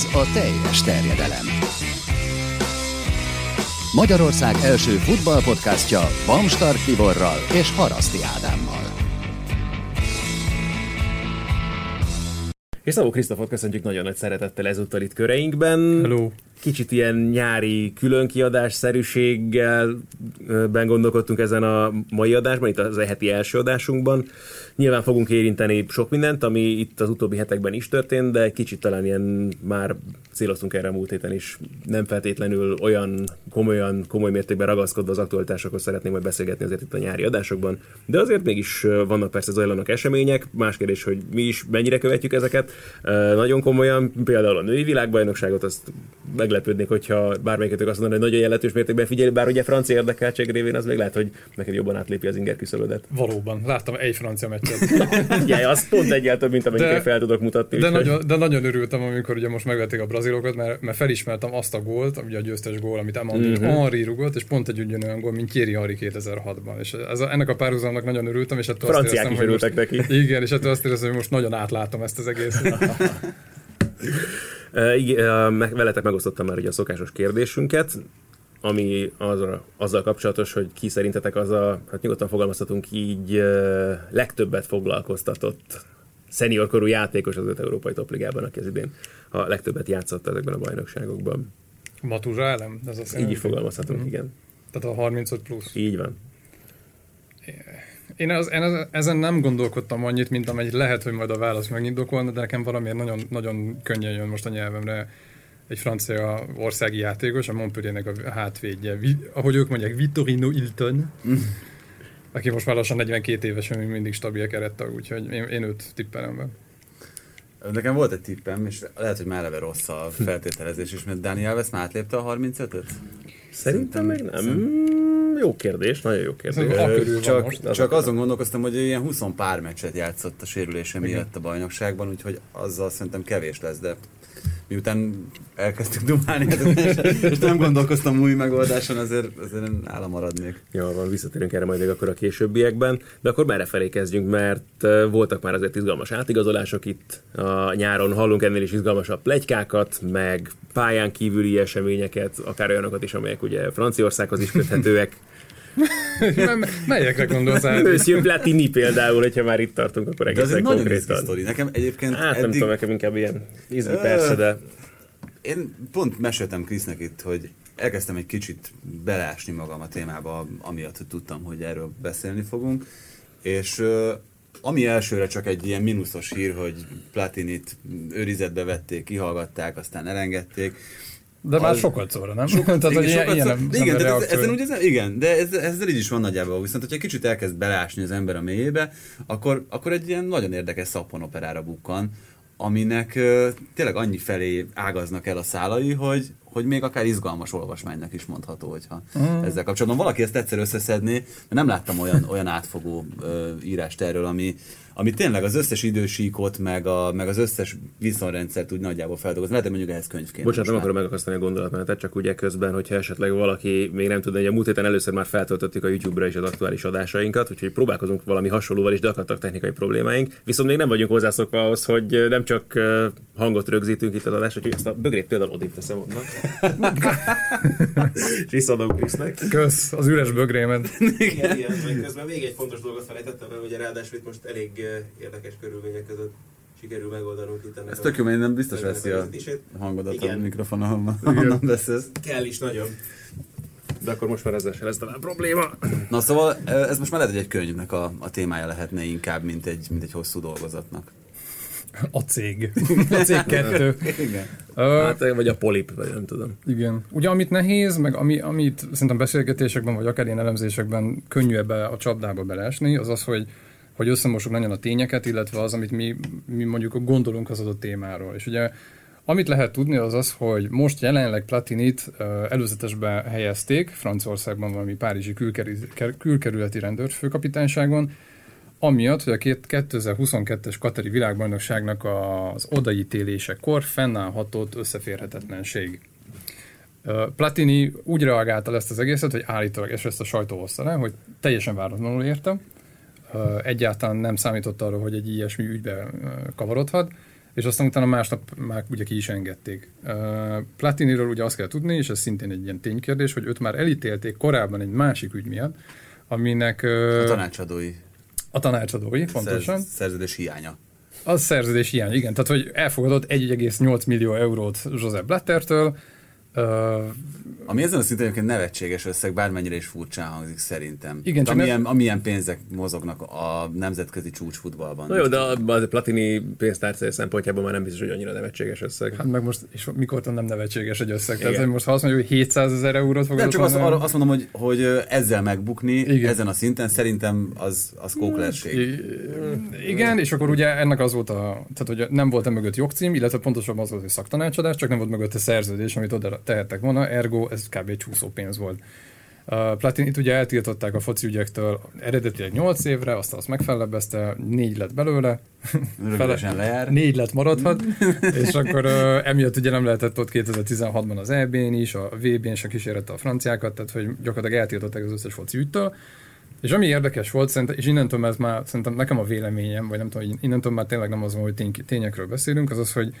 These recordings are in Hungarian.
Ez a teljes terjedelem. Magyarország első futballpodcastja Bamstart Tiborral és Haraszti Ádámmal. És Szabó Krisztofot köszöntjük nagyon nagy szeretettel ezúttal itt köreinkben. Hello. Kicsit ilyen nyári különkiadás szerűséggel ben gondolkodtunk ezen a mai adásban, itt az heti első adásunkban. Nyilván fogunk érinteni sok mindent, ami itt az utóbbi hetekben is történt, de kicsit talán ilyen már céloztunk erre a múlt héten is. Nem feltétlenül olyan komolyan, komoly mértékben ragaszkodva az aktualitásokhoz szeretném majd beszélgetni azért itt a nyári adásokban, de azért mégis vannak persze zajlanak események. Más kérdés, hogy mi is mennyire követjük ezeket. Nagyon komolyan, például a női világbajnokságot, azt meglepődnék, hogyha bármelyiketük azt mondaná, hogy nagyon jelentős mértékben figyeli, bár ugye francia érdekeltség révén az még lehet, hogy neked jobban átlépi az inger küszöbödet. Valóban, láttam egy francia meccset. ja, az pont egyáltalán mint amennyit de, fel tudok mutatni. De, nagyon, de nagyon örültem, amikor ugye most megvették a brazilokat, mert, mert felismertem azt a gólt, ugye a győztes gól, amit Amandine mm-hmm. Henri rugott, és pont egy ugyanolyan gól, mint Thierry Henry 2006-ban. És ez a, ennek a párhuzamnak nagyon örültem, és ettől Franciák azt éreztem, is örültek most, neki. Igen, és ettől azt éreztem, hogy most nagyon átlátom ezt az egészet. veletek megosztottam már ugye a szokásos kérdésünket, ami az, azzal kapcsolatos, hogy ki szerintetek az a, hát nyugodtan fogalmazhatunk így, legtöbbet foglalkoztatott szeniorkorú játékos az öt európai topligában, aki az idén a legtöbbet játszott ezekben a bajnokságokban. Matuzsa elem? Ez azt Így fogalmazhatunk, mm. igen. Tehát a 35 plusz. Így van. Én, az, én ezen nem gondolkodtam annyit, mint amennyit lehet, hogy majd a válasz megindokolna, de nekem valamiért nagyon, nagyon könnyen jön most a nyelvemre egy francia országi játékos, a Montpelliernek a hátvédje, ahogy ők mondják, Vittorino Ilton, mm. Aki most már lassan 42 évesen még mindig stabil kerettag, úgyhogy én, én őt tippelem be. Nekem volt egy tippem, és lehet, hogy már eleve rossz a feltételezés is, mert Daniel Alves már átlépte a 35-öt? Szerintem még nem. Szerintem jó kérdés, nagyon jó kérdés. Csak, most, csak azon gondolkoztam, hogy ilyen 20 pár meccset játszott a sérülése miatt a bajnokságban, úgyhogy azzal szerintem kevés lesz, de miután elkezdtük dumálni, és nem gondolkoztam új megoldáson, azért, azért állam maradnék. Jó, van, visszatérünk erre majd még akkor a későbbiekben, de akkor merre felé kezdjünk, mert voltak már azért izgalmas átigazolások itt a nyáron, hallunk ennél is izgalmasabb plegykákat, meg pályán kívüli eseményeket, akár olyanokat is, amelyek ugye Franciaországhoz is köthetőek. Melyekre gondolsz át? Monsieur Platini például, hogyha már itt tartunk, akkor egészen konkrétan. Sztori. Nekem egyébként hát, eddig... nem tudom, nekem inkább ilyen ízni persze, de... Én pont meséltem Krisznek itt, hogy elkezdtem egy kicsit belásni magam a témába, amiatt, hogy tudtam, hogy erről beszélni fogunk, és ami elsőre csak egy ilyen mínuszos hír, hogy Platinit őrizetbe vették, kihallgatták, aztán elengedték, de már az... sokat szóra, nem? Sokat, Tehát, igen, hogy sokat ilyen, szó... nem, igen, nem ez, ezen úgy, ez, igen, de ez, ezzel így is van nagyjából. Viszont, hogyha kicsit elkezd belásni az ember a mélyébe, akkor, akkor egy ilyen nagyon érdekes szapponoperára bukkan, aminek uh, tényleg annyi felé ágaznak el a szálai, hogy, hogy még akár izgalmas olvasmánynak is mondható, hogyha mm. ezzel kapcsolatban valaki ezt egyszer összeszedné, mert nem láttam olyan, olyan átfogó uh, írást erről, ami, ami tényleg az összes idősíkot, meg, a, meg az összes viszonyrendszert úgy nagyjából feldolgozni. Lehet, hogy mondjuk ehhez könyvként. Bocsánat, nem akarom megakasztani a gondolatmenetet, csak ugye közben, hogyha esetleg valaki még nem tudja, hogy a múlt héten először már feltöltöttük a YouTube-ra is az aktuális adásainkat, úgyhogy próbálkozunk valami hasonlóval is, de akadtak technikai problémáink. Viszont még nem vagyunk hozzászokva ahhoz, hogy nem csak hangot rögzítünk itt az adás, hogy ezt a bögrét például odébb teszem onnan. És visszaadom Krisznek. Kösz, az üres bögrémet. igen, igen, közben még egy fontos dolgot felejtettem, mert ugye ráadásul itt most elég érdekes körülmények között sikerül megoldanunk itt ennek. Ez tök jó, mert nem biztos veszi a hangodat Igen. a mikrofon, ahonnan beszélsz. Kell is nagyon. De akkor most már ezzel se lesz talán probléma. Na szóval ez most már lehet, hogy egy könyvnek a, a témája lehetne inkább, mint egy, mint egy hosszú dolgozatnak. A cég. A cég kettő. igen. Uh, hát, vagy a polip, vagy nem tudom. Igen. Ugye amit nehéz, meg ami, amit szerintem beszélgetésekben, vagy akár ilyen elemzésekben könnyű ebbe a csapdába beleesni, az az, hogy hogy összemosuk nagyon a tényeket, illetve az, amit mi, mi mondjuk gondolunk az adott témáról. És ugye amit lehet tudni az az, hogy most jelenleg Platinit előzetesbe helyezték, Franciaországban valami párizsi külkerületi rendőrfőkapitányságon, amiatt, hogy a 2022-es Katari világbajnokságnak az odaítélésekor fennállhatott összeférhetetlenség. Platini úgy reagálta ezt az egészet, hogy állítólag, és ezt a sajtó hozta le, hogy teljesen váratlanul érte, egyáltalán nem számított arra, hogy egy ilyesmi ügybe kavarodhat, és aztán utána másnap már ugye ki is engedték. Platiniről ugye azt kell tudni, és ez szintén egy ilyen ténykérdés, hogy őt már elítélték korábban egy másik ügy miatt, aminek... A tanácsadói. A tanácsadói, pontosan. Szerz, szerződés hiánya. Az szerződés hiány, igen. Tehát, hogy elfogadott 1,8 millió eurót Joseph Blattertől, Uh, Ami ezen a szinten egyébként nevetséges összeg, bármennyire is furcsán hangzik szerintem. Igen, csak amilyen, ne... amilyen pénzek mozognak a nemzetközi csúcsfutballban. Na jó, de a Platini pénztárcája szempontjából már nem biztos, hogy annyira nevetséges összeg. Hát meg most, és mikor nem nevetséges egy összeg? Igen. Tehát most ha azt mondjuk, hogy 700 ezer eurót fog Nem, csak azt, arra, azt mondom, hogy, hogy ezzel megbukni, Igen. ezen a szinten szerintem az, az kóklerség. Igen, és akkor ugye ennek az volt a, tehát hogy nem volt mögött jogcím, illetve pontosabban az volt, hogy szaktanácsadás, csak nem volt mögött a szerződés, amit oda tehettek volna, ergo ez kb. csúszó pénz volt. Uh, Platinit ugye eltiltották a foci ügyektől eredetileg 8 évre, aztán azt megfellebbezte, 4 lett belőle, Fele, lejár. 4 lett maradhat, és akkor uh, emiatt ugye nem lehetett ott 2016-ban az EB-n is, a VB-n se kísérette a franciákat, tehát hogy gyakorlatilag eltiltották az összes foci ügytől. És ami érdekes volt, szerintem, és innentől ez már szerintem nekem a véleményem, vagy nem tudom, innentől már tényleg nem az van, hogy tény, tényekről beszélünk, az az, hogy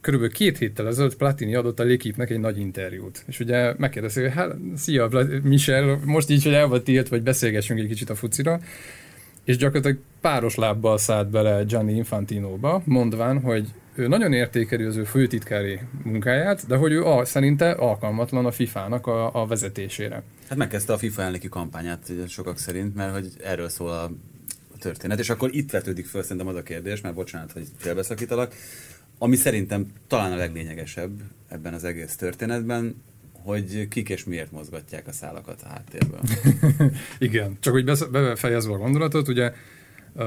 körülbelül két héttel ezelőtt Platini adott a Lékipnek egy nagy interjút. És ugye megkérdezi, hogy hát, szia Michel, most így, hogy el vagy tiltva, vagy beszélgessünk egy kicsit a fucira. És gyakorlatilag páros lábbal szállt bele Gianni Infantino-ba, mondván, hogy ő nagyon értékeli az ő főtitkári munkáját, de hogy ő a, szerinte alkalmatlan a FIFA-nak a, a vezetésére. Hát megkezdte a FIFA elnöki kampányát sokak szerint, mert hogy erről szól a történet, és akkor itt vetődik föl szerintem az a kérdés, mert bocsánat, hogy félbeszakítalak, ami szerintem talán a leglényegesebb ebben az egész történetben, hogy kik és miért mozgatják a szálakat a háttérből. Igen, csak hogy befejezve a gondolatot, ugye uh,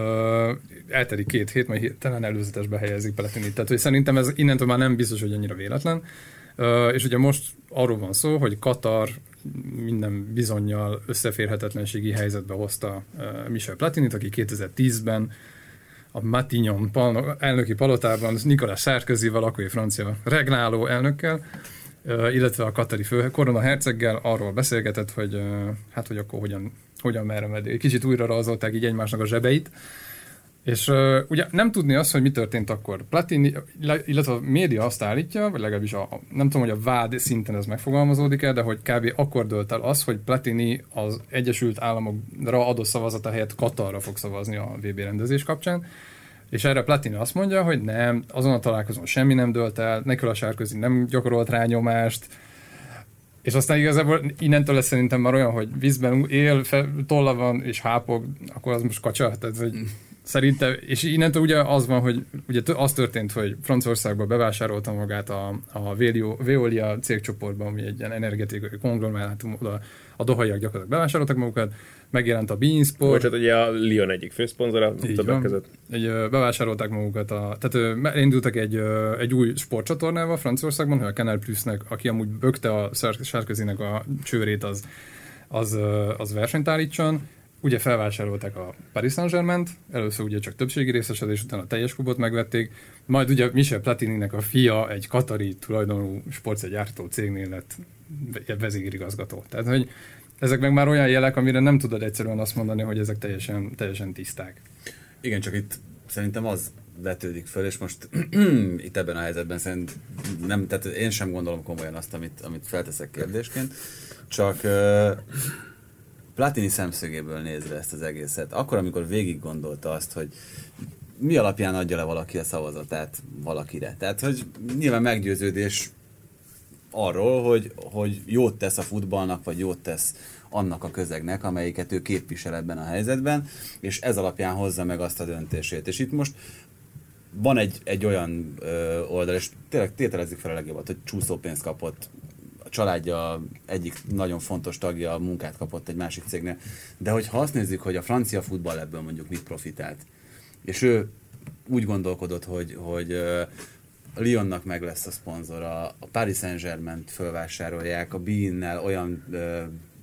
elterik két hét, majd talán előzetesbe helyezik Peletini. Tehát, hogy szerintem ez innentől már nem biztos, hogy annyira véletlen. Uh, és ugye most arról van szó, hogy Katar minden bizonyal összeférhetetlenségi helyzetbe hozta uh, Michel Platinit, aki 2010-ben a Matignon pal- elnöki palotában Nicolas Sarkozy-val, akkori francia regnáló elnökkel, illetve a katari fő korona herceggel arról beszélgetett, hogy hát, hogy akkor hogyan, hogyan merre megy. Kicsit újra rajzolták így egymásnak a zsebeit, és uh, ugye nem tudni azt, hogy mi történt akkor. Platini, illetve a média azt állítja, vagy legalábbis a, nem tudom, hogy a vád szinten ez megfogalmazódik-e, de hogy kb. akkor dölt el az, hogy Platini az Egyesült Államokra adott szavazata helyett Katarra fog szavazni a VB rendezés kapcsán. És erre Platini azt mondja, hogy nem, azon a találkozón semmi nem dölt el, Nikola Sárközi nem gyakorolt rányomást, és aztán igazából innentől lesz szerintem már olyan, hogy vízben él, fel, tolla van és hápog, akkor az most kacsa. Tehát, hogy Szerintem, és innentől ugye az van, hogy ugye az történt, hogy Franciaországban bevásárolta magát a, a Veolia cégcsoportban, ami egy ilyen energetikai konglomerátum, oda a dohaiak gyakorlatilag bevásároltak magukat, megjelent a Beansport. Bocsánat, ugye a Lyon egyik főszponzora többek között. Egy, bevásárolták magukat, a, tehát indultak egy, egy új sportcsatornával Franciaországban, hogy a Canal Plusnek, aki amúgy bökte a Sárközinek a csőrét, az, az, az versenyt állítson ugye felvásárolták a Paris Saint-Germain-t, először ugye csak többségi részesedés, utána a teljes klubot megvették, majd ugye Michel Platininek a fia egy katari tulajdonú sportszergyártó cégnél lett vezérigazgató. Tehát, hogy ezek meg már olyan jelek, amire nem tudod egyszerűen azt mondani, hogy ezek teljesen, teljesen tiszták. Igen, csak itt szerintem az vetődik föl, és most itt ebben a helyzetben szerintem nem, tehát én sem gondolom komolyan azt, amit, amit felteszek kérdésként, csak Platini szemszögéből nézve ezt az egészet, akkor, amikor végig gondolta azt, hogy mi alapján adja le valaki a szavazatát valakire. Tehát, hogy nyilván meggyőződés arról, hogy, hogy jót tesz a futballnak, vagy jót tesz annak a közegnek, amelyiket ő képvisel ebben a helyzetben, és ez alapján hozza meg azt a döntését. És itt most van egy, egy olyan ö, oldal, és tényleg tételezzük fel a legjobbat, hogy csúszópénzt kapott, családja egyik nagyon fontos tagja munkát kapott egy másik cégnél, de hogyha azt nézzük, hogy a francia futball ebből mondjuk mit profitált, és ő úgy gondolkodott, hogy, hogy Lyonnak meg lesz a szponzora, a Paris Saint-Germain fölvásárolják, a Bean-nel olyan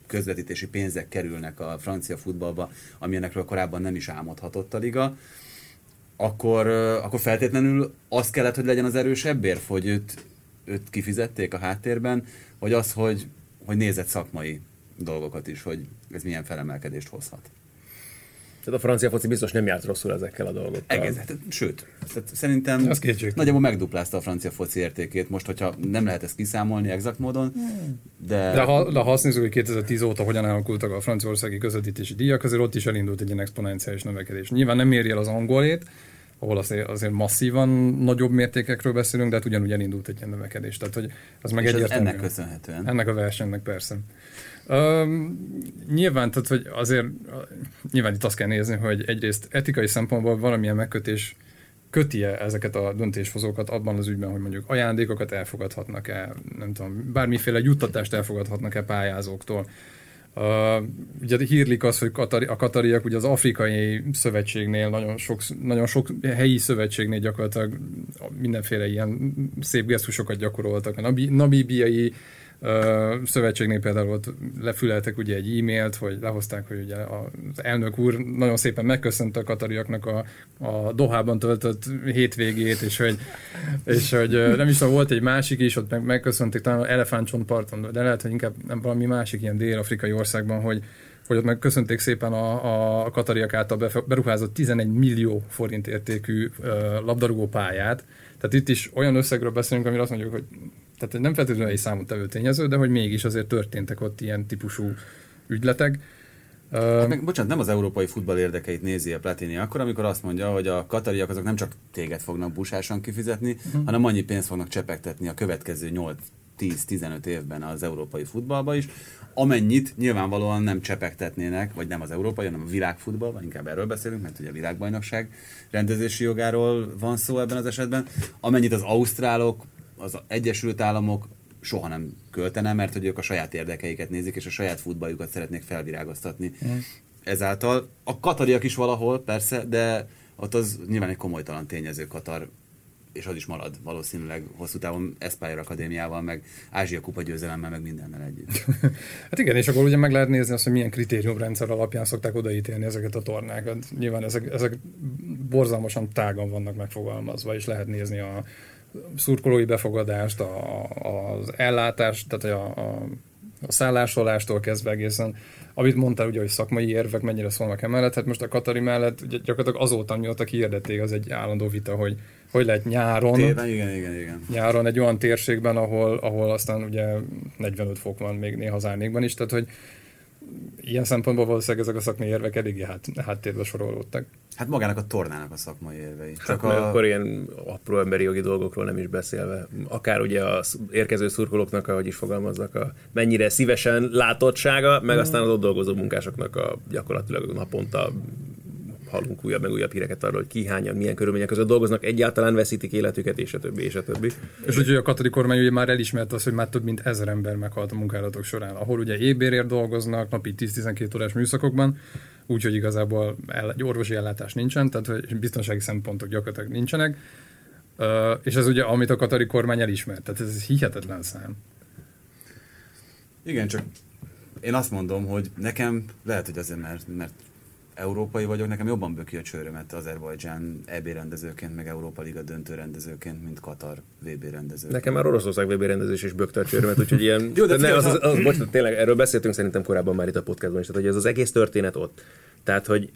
közvetítési pénzek kerülnek a francia futballba, amilyenekről korábban nem is álmodhatott a liga, akkor, akkor feltétlenül az kellett, hogy legyen az erősebb érv, hogy őt, őt kifizették a háttérben, vagy az, hogy, hogy nézett szakmai dolgokat is, hogy ez milyen felemelkedést hozhat. Tehát a francia foci biztos nem járt rosszul ezekkel a dolgokkal. Egész, hát, sőt, tehát szerintem nagyjából megduplázta a francia foci értékét. Most, hogyha nem lehet ezt kiszámolni exakt módon, de... De ha, de ha azt nézzük, hogy 2010 óta hogyan alakultak a franciaországi közvetítési díjak, azért ott is elindult egy ilyen exponenciális növekedés. Nyilván nem éri el az angolét, ahol azért, azért masszívan nagyobb mértékekről beszélünk, de hát ugyanúgy elindult egy ilyen növekedés. Tehát, hogy az meg egyértelmű. Ennek köszönhetően. Ennek a versenynek persze. Um, nyilván, tehát, hogy azért nyilván itt azt kell nézni, hogy egyrészt etikai szempontból valamilyen megkötés köti-e ezeket a döntéshozókat abban az ügyben, hogy mondjuk ajándékokat elfogadhatnak-e, nem tudom, bármiféle juttatást elfogadhatnak-e pályázóktól. Uh, ugye hírlik az, hogy Katari, a katariak ugye az afrikai szövetségnél, nagyon sok, nagyon sok helyi szövetségnél gyakorlatilag mindenféle ilyen szép gesztusokat gyakoroltak. A nabíbiai szövetségnél például ott lefüleltek ugye egy e-mailt, hogy lehozták, hogy ugye az elnök úr nagyon szépen megköszönte a katariaknak a, a Dohában töltött hétvégét, és hogy, és hogy nem is tudom, volt egy másik is, ott meg, megköszönték talán Elefántcsontparton, de lehet, hogy inkább nem valami másik ilyen dél-afrikai országban, hogy, hogy ott megköszönték szépen a, a katariak által beruházott 11 millió forint értékű labdarúgó pályát. Tehát itt is olyan összegről beszélünk, amire azt mondjuk, hogy tehát nem feltétlenül egy számottevő tényező, de hogy mégis azért történtek ott ilyen típusú ügyletek. Hát meg, bocsánat, nem az európai futball érdekeit nézi a Platini akkor, amikor azt mondja, hogy a katariak azok nem csak téged fognak busásan kifizetni, uh-huh. hanem annyi pénzt fognak csepegtetni a következő 8-10-15 évben az európai futballba is, amennyit nyilvánvalóan nem csepegtetnének, vagy nem az európai, hanem a világfutball, vagy inkább erről beszélünk, mert ugye a világbajnokság rendezési jogáról van szó ebben az esetben, amennyit az ausztrálok, az Egyesült Államok soha nem költene, mert hogy ők a saját érdekeiket nézik, és a saját futballjukat szeretnék felvirágoztatni. Mm. Ezáltal a katariak is valahol, persze, de ott az nyilván egy komolytalan tényező Katar, és az is marad valószínűleg hosszú távon Aspire Akadémiával, meg Ázsia Kupa győzelemmel, meg mindennel együtt. hát igen, és akkor ugye meg lehet nézni azt, hogy milyen kritériumrendszer alapján szokták odaítélni ezeket a tornákat. Nyilván ezek, ezek borzalmasan tágan vannak megfogalmazva, és lehet nézni a, szurkolói befogadást, a, az ellátást, tehát a, a, a szállásolástól kezdve egészen, amit mondtál ugye, hogy szakmai érvek mennyire szólnak emellett, hát most a Katari mellett ugye gyakorlatilag azóta, mióta kiirdették, az egy állandó vita, hogy hogy lehet nyáron, Téven, igen, igen, igen. nyáron egy olyan térségben, ahol, ahol aztán ugye 45 fok van még néha az árnyékban is, tehát hogy ilyen szempontból valószínűleg ezek a szakmai érvek eléggé hát, háttérbe sorolódtak. Hát magának a tornának a szakmai érvei. Hát Csak a... akkor ilyen apró emberi jogi dolgokról nem is beszélve. Akár ugye az érkező szurkolóknak, ahogy is fogalmaznak, a mennyire szívesen látottsága, meg aztán az ott dolgozó munkásoknak a gyakorlatilag naponta hallunk újabb meg újabb híreket arról, hogy ki hányan, milyen körülmények között dolgoznak, egyáltalán veszítik életüket, és a többi, és a többi. És ugye a katolikus kormány ugye már elismerte azt, hogy már több mint ezer ember meghalt a munkálatok során, ahol ugye ébérért dolgoznak, napi 10-12 órás műszakokban, úgyhogy igazából egy orvosi ellátás nincsen, tehát hogy biztonsági szempontok gyakorlatilag nincsenek. Uh, és ez ugye, amit a katari kormány elismert, tehát ez hihetetlen szám. Igen, csak én azt mondom, hogy nekem lehet, hogy azért, mert, mert európai vagyok, nekem jobban böki a csőrömet Azerbajdzsán EB rendezőként, meg Európa Liga döntő rendezőként, mint Katar VB rendező. Nekem már Oroszország VB rendezés is bökte a csőrömet, úgyhogy ilyen... Jó, de ne, az, az, az, bocsánat, tényleg erről beszéltünk szerintem korábban már itt a podcastban is, tehát hogy ez az egész történet ott. Tehát, hogy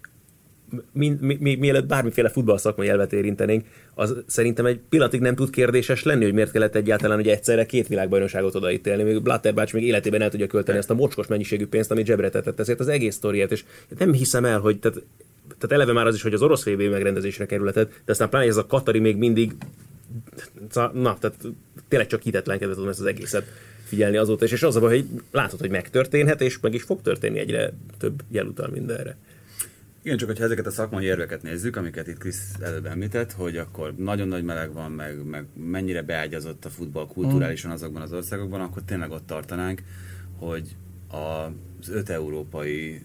mi, mi, mi, mielőtt bármiféle futball elvet érintenénk, az szerintem egy pillanatig nem tud kérdéses lenni, hogy miért kellett egyáltalán, hogy egyszerre két világbajnokságot odaítélni. Még Blatterbács még életében el tudja költeni ezt a mocskos mennyiségű pénzt, amit zsebre tetett ezért az egész sztoriát, és nem hiszem el, hogy tehát, tehát eleve már az is, hogy az orosz VB megrendezésre kerületett, de aztán pláne ez a Katari még mindig na, tehát tényleg csak hitetlenkedett tudom ezt az egészet figyelni azóta is, és az a baj, hogy látod, hogy megtörténhet, és meg is fog történni egyre több jelutal mindenre. Igen, csak hogyha ezeket a szakmai érveket nézzük, amiket itt Krisz előbb említett, hogy akkor nagyon nagy meleg van, meg, meg mennyire beágyazott a futball kulturálisan azokban az országokban, akkor tényleg ott tartanánk, hogy az öt európai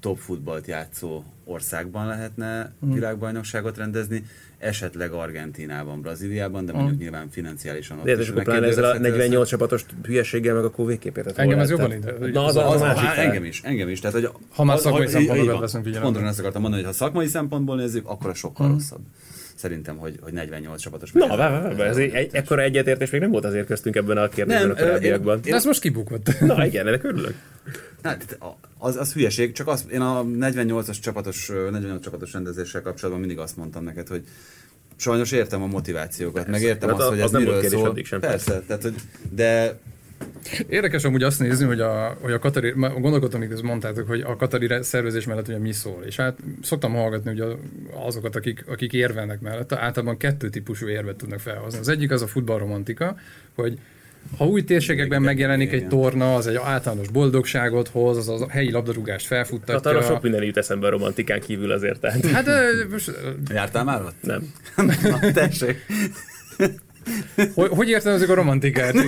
top futballt játszó országban lehetne mm. világbajnokságot rendezni, esetleg Argentinában, Brazíliában, de mondjuk mm. nyilván financiálisan ott de is pláne ezzel a 48 csapatos hülyeséggel meg a végképét. Engem ez jobban ide. Na, az, az, az, az, az engem is, engem is. Tehát, hogy ha már szakmai szempontból veszünk figyelembe. Pontosan ezt akartam mondani, hogy ha szakmai szempontból nézzük, akkor a sokkal mm. rosszabb szerintem, hogy, hogy 48 csapatos. Na, vá, vá, vá, ez egy, ekkora egyetértés még nem volt azért köztünk ebben a kérdésben nem, a korábbiakban. De ez most kibukott. Na igen, ennek örülök. Hát, az, az hülyeség, csak az, én a 48-as csapatos, 48 csapatos rendezéssel kapcsolatban mindig azt mondtam neked, hogy sajnos értem a motivációkat, meg értem hát azt, hogy ez az miről szól. Sem persze, tehát, hogy, de Érdekes amúgy azt nézni, hogy a, hogy a Katari, gondolkodtam, amikor mondtátok, hogy a Katari szervezés mellett ugye mi szól. És hát szoktam hallgatni ugye azokat, akik, akik érvelnek mellett, általában kettő típusú érvet tudnak felhozni. Az egyik az a futballromantika, hogy ha új térségekben megjelenik egy torna, az egy általános boldogságot hoz, az a helyi labdarúgást felfuttatja. Katalra sok minden jut eszembe a romantikán kívül azért. Tehát. Hát most... Jártál már ott? Nem. Na, tessék. Hogy, hogy értelmezik a romantikát?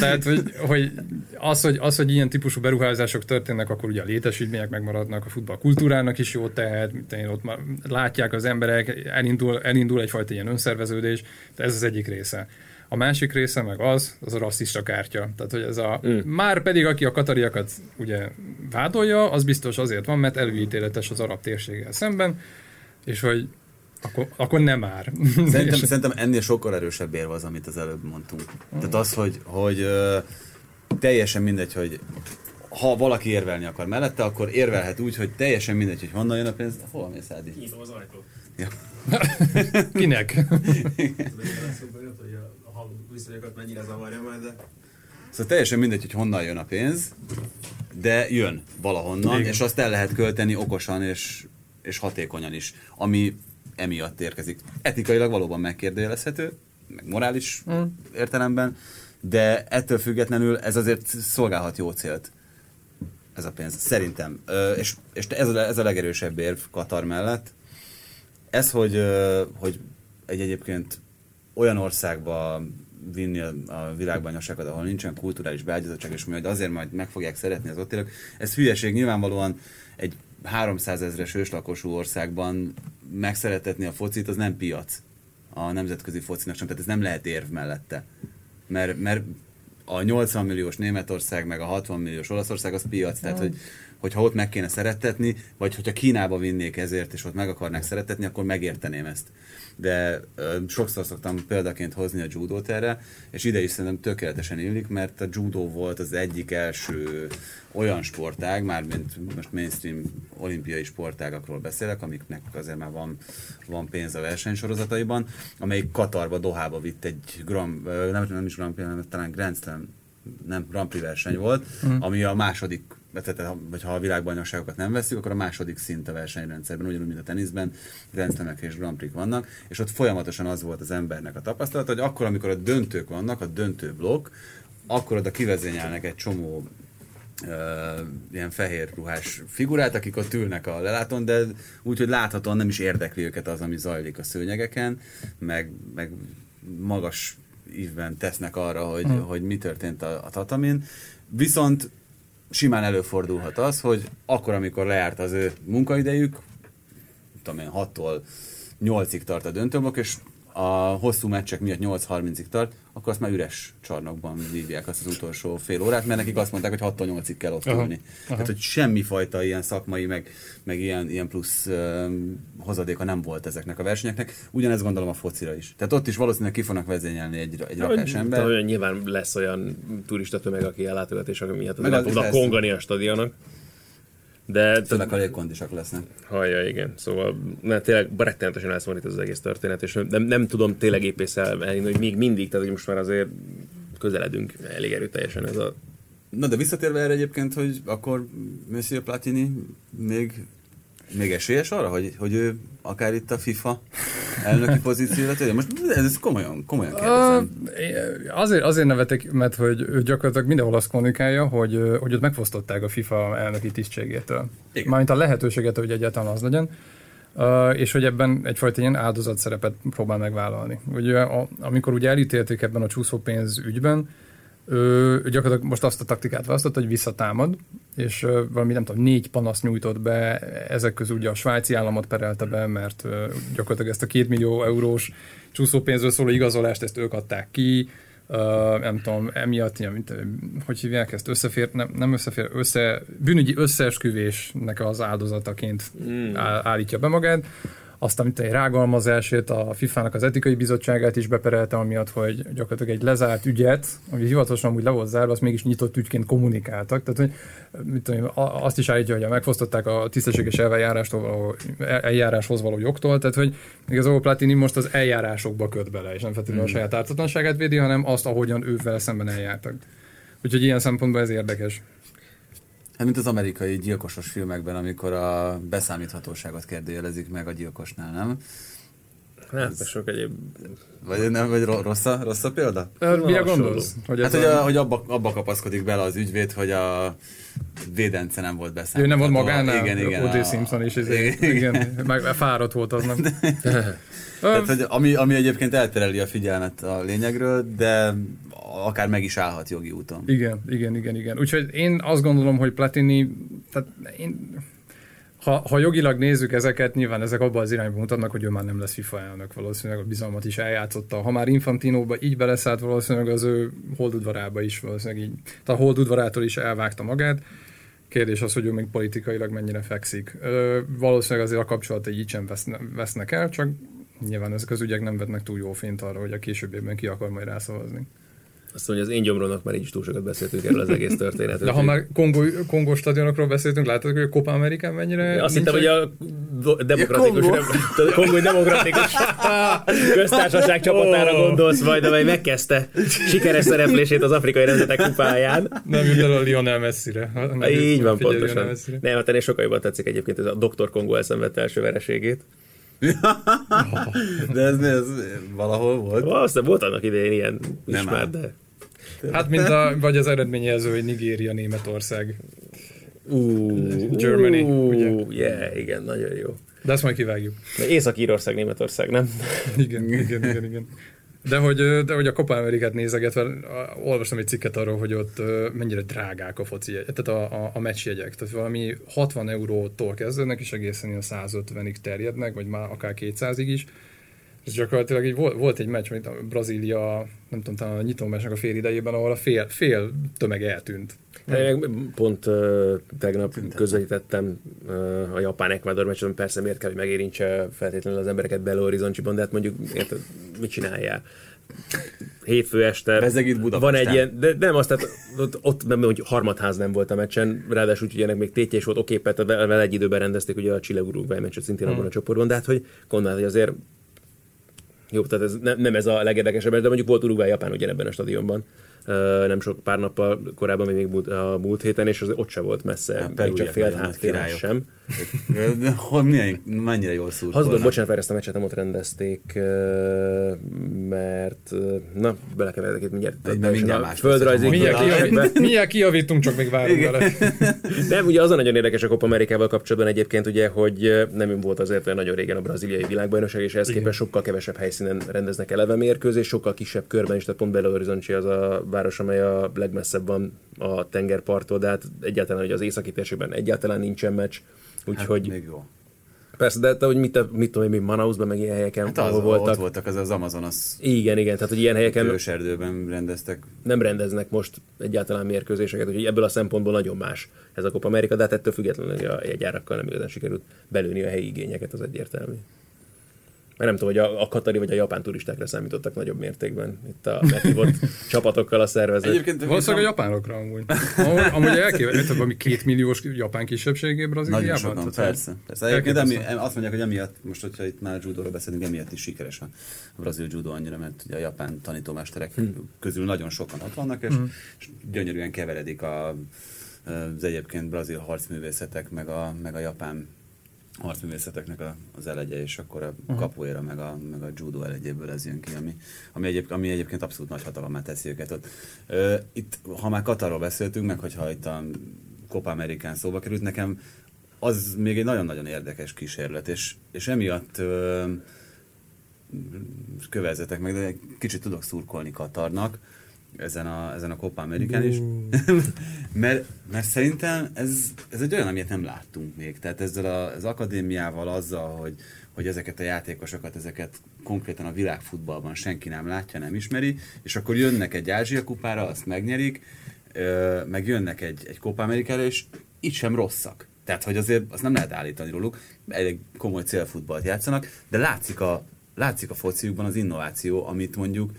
Tehát, hogy, hogy, az, hogy az, hogy ilyen típusú beruházások történnek, akkor ugye a létesítmények megmaradnak, a futball kultúrának is jó tehet, ott már látják az emberek, elindul, elindul egyfajta ilyen önszerveződés, de ez az egyik része. A másik része meg az, az a rasszista kártya. Tehát, hogy ez a, mm. már pedig aki a katariakat ugye vádolja, az biztos azért van, mert előítéletes az arab térséggel szemben, és hogy akkor, akkor nem már. Szerintem, szerintem ennél sokkal erősebb érve az, amit az előbb mondtunk. Tehát az, hogy, hogy teljesen mindegy, hogy ha valaki érvelni akar mellette, akkor érvelhet úgy, hogy teljesen mindegy, hogy honnan jön a pénz. Hol mész, Ádi? Nyitom az ajtót. Ja. Kinek? viszonyokat mennyire zavarja majd, de... Szóval teljesen mindegy, hogy honnan jön a pénz, de jön valahonnan, Igen. és azt el lehet költeni okosan és, és hatékonyan is, ami emiatt érkezik. Etikailag valóban megkérdőjelezhető, meg morális mm. értelemben, de ettől függetlenül ez azért szolgálhat jó célt. Ez a pénz, szerintem. Ö, és és ez, a, ez a legerősebb érv Katar mellett. Ez, hogy, hogy egy egyébként olyan országba vinni a, a világbajnokságot, ahol nincsen kulturális beágyazottság, és majd azért majd meg fogják szeretni az ott élők. Ez hülyeség, nyilvánvalóan egy 300 ezres őslakosú országban megszeretetni a focit, az nem piac a nemzetközi focinak sem, tehát ez nem lehet érv mellette. Mert, mert a 80 milliós Németország, meg a 60 milliós Olaszország az piac, tehát hogy hogyha ott meg kéne szeretetni, vagy hogyha Kínába vinnék ezért, és ott meg akarnák szeretetni, akkor megérteném ezt de ö, sokszor szoktam példaként hozni a judót erre, és ide is szerintem tökéletesen illik, mert a judó volt az egyik első olyan sportág, mármint most mainstream olimpiai sportágakról beszélek, amiknek azért már van, van pénz a versenysorozataiban, amelyik Katarba, Dohába vitt egy Grand, nem, nem is Prix, hanem talán Grand Slam nem Grand Prix verseny volt, mm. ami a második tehát, vagy ha a világbajnokságokat nem veszük, akkor a második szint a versenyrendszerben, ugyanúgy, mint a teniszben, Grand és Grand Prix vannak, és ott folyamatosan az volt az embernek a tapasztalata, hogy akkor, amikor a döntők vannak, a döntő blokk, akkor oda kivezényelnek egy csomó uh, ilyen fehér ruhás figurát, akik ott ülnek a lelátón, de úgy, hogy láthatóan nem is érdekli őket az, ami zajlik a szőnyegeken, meg, meg magas ívben tesznek arra, hogy, hmm. hogy mi történt a, a tatamin. Viszont simán előfordulhat az, hogy akkor, amikor lejárt az ő munkaidejük, tudom én, 6-tól 8-ig tart a döntőblokk, és a hosszú meccsek miatt 8.30-ig tart, akkor azt már üres csarnokban vívják azt az utolsó fél órát, mert nekik azt mondták, hogy 6 8-ig kell ott aha, ülni. Aha. Tehát, hogy semmifajta ilyen szakmai, meg, meg ilyen, ilyen plusz uh, hozadéka nem volt ezeknek a versenyeknek. Ugyanezt gondolom a focira is. Tehát ott is valószínűleg ki fognak vezényelni egy, egy rakás ember. Olyan, nyilván lesz olyan turista tömeg, aki ellátogat, ami miatt nem tudnak kongani a stadionok. De Főleg a légkondisak lesznek. Hallja, igen. Szóval ne, tényleg rettenetesen elszomorít az egész történet, és nem, nem tudom tényleg épészel hogy még mindig, tehát hogy most már azért közeledünk elég erőteljesen ez a... Na de visszatérve erre egyébként, hogy akkor Monsieur Platini még még esélyes arra, hogy, hogy ő akár itt a FIFA elnöki pozícióra tőle? Most ez komolyan, komolyan kérdezem. Uh, azért, azért nevetek, mert hogy ő gyakorlatilag mindenhol azt kommunikálja, hogy, hogy ott megfosztották a FIFA elnöki tisztségétől. Igen. Mármint a lehetőséget, hogy egyáltalán az legyen. Uh, és hogy ebben egyfajta ilyen áldozat szerepet próbál megvállalni. Ugye, a, amikor ugye elítélték ebben a csúszópénz ügyben, ő gyakorlatilag most azt a taktikát választott, hogy visszatámad, és valami nem tudom, négy panaszt nyújtott be, ezek közül ugye a svájci államot perelte be, mert gyakorlatilag ezt a két millió eurós csúszópénzről szóló igazolást, ezt ők adták ki, Uh, nem tudom, emiatt, mint, hogy hívják ezt, összefér, nem, nem összefér, össze, bűnügyi összeesküvésnek az áldozataként mm. állítja be magát aztán mint egy rágalmazásért a FIFA-nak az etikai bizottságát is beperelte, amiatt, hogy gyakorlatilag egy lezárt ügyet, ami hivatalosan úgy le volt zárva, azt mégis nyitott ügyként kommunikáltak. Tehát, hogy mit tudom, azt is állítja, hogy megfosztották a tisztességes eljárástól való, eljáráshoz való jogtól, tehát hogy igazából Platini most az eljárásokba köt bele, és nem feltétlenül hmm. a saját ártatlanságát védi, hanem azt, ahogyan ő vele szemben eljártak. Úgyhogy ilyen szempontból ez érdekes. Hát, mint az amerikai gyilkosos filmekben, amikor a beszámíthatóságot kérdőjelezik meg a gyilkosnál, nem? Hát, Ez... sok egyéb... Vagy, nem, vagy rossz, a, rossz a példa? Mi a gondolsz? Hogy hát, hogy, a, hogy abba, abba kapaszkodik bele az ügyvéd, hogy a védence nem volt beszámítható. Ő nem volt magánál? Igen, igen. O.J. Simpson is, igen, igen. igen. Meg fáradt volt az, nem? Tehát, hogy ami, ami egyébként eltereli a figyelmet a lényegről, de akár meg is állhat jogi úton. Igen, igen, igen, igen. Úgyhogy én azt gondolom, hogy Platini, tehát én, ha, ha jogilag nézzük ezeket, nyilván ezek abban az irányba mutatnak, hogy ő már nem lesz FIFA elnök, valószínűleg a bizalmat is eljátszotta. Ha már Infantinóba így beleszállt, valószínűleg az ő holdudvarába is valószínűleg így, tehát a holdudvarától is elvágta magát. Kérdés az, hogy ő még politikailag mennyire fekszik. Ö, valószínűleg azért a kapcsolatai így sem vesznek el, csak nyilván ezek az ügyek nem vetnek túl jó fényt arra, hogy a későbbiekben ki akar majd rászavazni. Azt mondja, az én gyomrónak már így is túl sokat beszéltünk erről az egész történetet. De ha már Kongó, Kongó stadionokról beszéltünk, látod, hogy a Copa Amerikán mennyire... Azt hittem, hogy a demokratikus, ja, Kongó. Kongói demokratikus köztársaság csapatára gondolsz majd, amely megkezdte sikeres szereplését az afrikai nemzetek kupáján. Nem jut el a Lionel Messi-re. Így van, pontosan. Nem, hát ennél sokkal jobban tetszik egyébként ez a Dr. Kongó elszenvedte első vereségét. de ez, ez valahol volt? Valószínűleg volt annak idején ilyen Nem ismert, de... Hát, mint a, vagy az eredményező, hogy Nigéria, Németország. Uh, Germany, uh, ugye? Yeah, igen, nagyon jó. De ezt majd kivágjuk. De Észak-Írország, Németország, nem? igen, igen, igen, igen. De hogy, de hogy a Copa Amerikát nézegetve, olvastam egy cikket arról, hogy ott mennyire drágák a foci tehát a, a, a meccsjegyek. Tehát valami 60 eurótól kezdődnek, és egészen a 150-ig terjednek, vagy már akár 200-ig is. És gyakorlatilag így volt, volt egy meccs, mint a Brazília, nem tudom, talán a nyitómásnak a fél idejében, ahol a fél, fél tömeg eltűnt. Én pont uh, tegnap közvetítettem uh, a japán-ekvádor meccsen, persze miért kell, hogy megérintse feltétlenül az embereket Belo Horizonte-ban, de hát mondjuk érted, mit csináljál? hétfő este van egy ilyen, de nem azt, tehát ott, ott nem, hogy harmadház nem volt a meccsen, ráadásul úgy, hogy ennek még tétje is volt, oké, okay, vele egy időben rendezték ugye a Chile Uruguay meccset szintén hmm. abban a csoportban, de hát hogy gondolod, hogy azért jó, tehát ez ne, nem ez a legérdekesebb, de mondjuk volt Uruguay-Japán ugyanebben a stadionban nem sok pár nappal korábban, még múlt, a múlt héten, és az ott se volt messze, hát, még csak fél hátfél sem. Hogy milyen, mennyire jól szúrt Hazudom, bocsánat, ezt a meccset nem ott rendezték, mert na, belekeveredek itt mindjárt. De mindjárt más. Földrajzi mindjárt, mindjárt kijavítunk, csak még várunk vele. Nem, ugye az a nagyon érdekes a Copa Amerikával kapcsolatban egyébként, ugye, hogy nem volt azért olyan nagyon régen a braziliai világbajnokság, és ehhez képest sokkal kevesebb helyszínen rendeznek eleve mérkőzés, sokkal kisebb körben is, tehát pont Belo Horizonte az a város, amely a legmesszebb van a tengerparttól, de hát egyáltalán, hogy az északi térségben egyáltalán nincsen meccs. Úgyhogy... Hát, még jó. Persze, de te, hogy mit, mit tudom én, Manausban, meg ilyen helyeken, hát ahol az, voltak. Ott voltak az az Amazonas. Igen, igen, tehát hogy ilyen helyeken... Őserdőben rendeztek. Nem rendeznek most egyáltalán mérkőzéseket, úgyhogy ebből a szempontból nagyon más ez a Copa Amerika, de hát ettől függetlenül a jegyárakkal nem igazán sikerült belőni a helyi igényeket, az egyértelmű. Mert nem tudom, hogy a, a katari vagy a japán turistákra számítottak nagyobb mértékben itt a meghívott csapatokkal a szervezet. Egyébként valószínűleg a japánokra amúgy. Amúgy, amúgy elképzelhető, valami két milliós japán kisebbségé Brazíliában? Nagyon sokan, persze. persze. Egyébként emi, azt mondják, hogy emiatt, most hogyha itt már judóról beszélünk, emiatt is sikeres a brazil judo annyira, mert ugye a japán tanítómesterek hmm. közül nagyon sokan ott vannak, és, hmm. és gyönyörűen keveredik a, az egyébként brazil harcművészetek, meg a, meg a japán harcművészeteknek a, az elegye, és akkor a uh-huh. kapoéra, meg a, meg a judo elegyéből ez jön ki, ami, ami, egyéb, ami egyébként abszolút nagy hatalomát teszi őket ott. Ö, itt, ha már Katarról beszéltünk, meg hogyha itt a Copa Amerikán szóba került, nekem az még egy nagyon-nagyon érdekes kísérlet, és, és emiatt ö, kövezetek meg, de kicsit tudok szurkolni Katarnak, ezen a, ezen a Copa Amerikán is. mert, mert szerintem ez, ez egy olyan, amit nem láttunk még. Tehát ezzel a, az akadémiával, azzal, hogy, hogy ezeket a játékosokat, ezeket konkrétan a világfutballban senki nem látja, nem ismeri, és akkor jönnek egy Ázsia kupára, azt megnyerik, meg jönnek egy, egy Copa Amerikára, és itt sem rosszak. Tehát, hogy azért azt nem lehet állítani róluk, elég komoly célfutballt játszanak, de látszik a, látszik a fociukban az innováció, amit mondjuk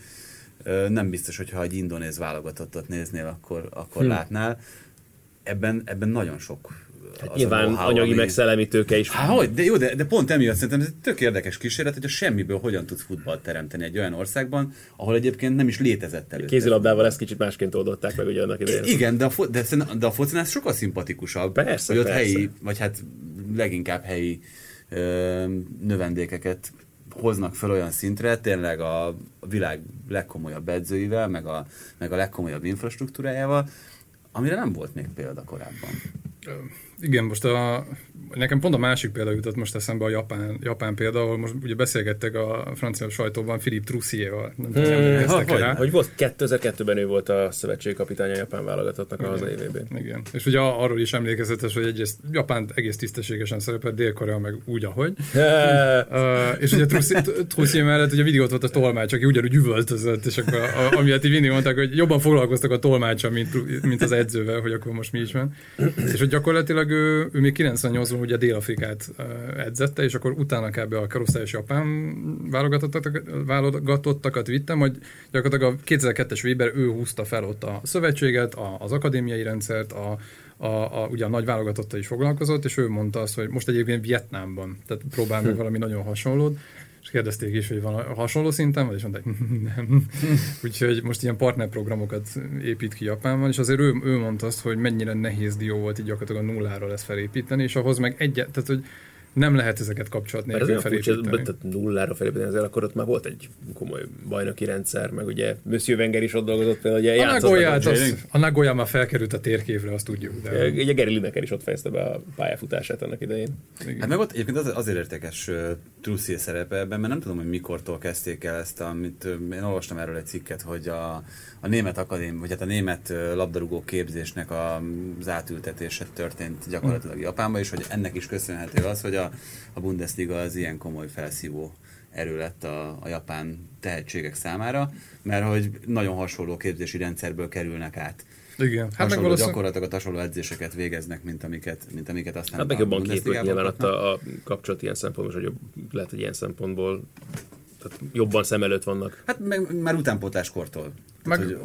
nem biztos, hogy ha egy indonéz válogatottat néznél, akkor, akkor hm. látnál. Ebben, ebben nagyon sok Hát nyilván anyagi meg tőke is. Há, hogy, de jó, de, de pont emiatt szerintem ez egy tök érdekes kísérlet, hogy a semmiből hogyan tudsz futballt teremteni egy olyan országban, ahol egyébként nem is létezett előtte. Kézilabdával ezt kicsit másként oldották meg ugye annak idején. Igen, de a, fo- de, de a focinál sokkal szimpatikusabb. Persze, hogy ott persze. helyi, vagy hát leginkább helyi ö, növendékeket hoznak fel olyan szintre, tényleg a világ legkomolyabb edzőivel, meg a, meg a legkomolyabb infrastruktúrájával, amire nem volt még példa korábban. Igen, most a, nekem pont a másik példa jutott most eszembe a japán, japán példa, ahol most ugye beszélgettek a francia sajtóban Philippe Troussier-val. Hmm, ha, hogy, hogy volt 2002-ben ő volt a szövetségkapitánya a japán válogatottnak a hazai vb Igen, és ugye arról is emlékezetes, hogy egyrészt Japán egész tisztességesen szerepelt, Dél-Korea meg úgy, ahogy. uh, és ugye Troussier mellett ugye videót volt a tolmács, aki ugyanúgy üvöltözött, és akkor a, amiatt így mindig mondták, hogy jobban foglalkoztak a tolmácsa, mint, mint az edzővel, hogy akkor most mi is van. És hogy gyakorlatilag ő, ő még 98-ban ugye Dél-Afrikát edzette, és akkor utána kb. a karosztályos japán válogatottakat, vittem, hogy gyakorlatilag a 2002-es Weber ő húzta fel ott a szövetséget, az akadémiai rendszert, a, a, a, ugye a nagy válogatotta is foglalkozott, és ő mondta azt, hogy most egyébként Vietnámban, tehát próbál meg hm. valami nagyon hasonlót, kérdezték is, hogy van hasonló szinten, vagy és mondták, nem. Úgyhogy most ilyen partnerprogramokat épít ki Japánban, és azért ő, ő mondta azt, hogy mennyire nehéz dió volt így gyakorlatilag a nulláról ezt felépíteni, és ahhoz meg egy, tehát hogy nem lehet ezeket kapcsolatni. Mert ez felépíteni. Furcsa, tehát nullára felépíteni, ezért akkor ott már volt egy komoly bajnoki rendszer, meg ugye Monsieur Wenger is ott dolgozott például, ugye a Nagoya-t, az, a Nagoya már felkerült a térképre, azt tudjuk. De... Ugye Gary Lineker is ott fejezte be a pályafutását annak idején. Igen. Hát meg ott egyébként az, azért értékes uh, Trussier szerepe ebben, mert nem tudom, hogy mikortól kezdték el ezt, amit uh, én olvastam erről egy cikket, hogy a, a német akadém, vagy hát a német uh, labdarúgó képzésnek az átültetése történt gyakorlatilag. Japánban, és hogy ennek is köszönhető az, hogy a a, a Bundesliga az ilyen komoly felszívó erő lett a, a japán tehetségek számára, mert hogy nagyon hasonló képzési rendszerből kerülnek át. Igen. Hát hasonló meg gyakorlatilag hasonló edzéseket végeznek, mint amiket, mint amiket aztán Hát meg jobban képült nyilván a, a kapcsolat ilyen szempontból, hogy lehet, hogy ilyen szempontból tehát jobban szem előtt vannak. Hát meg, már utánpótláskortól. Meg, hogy,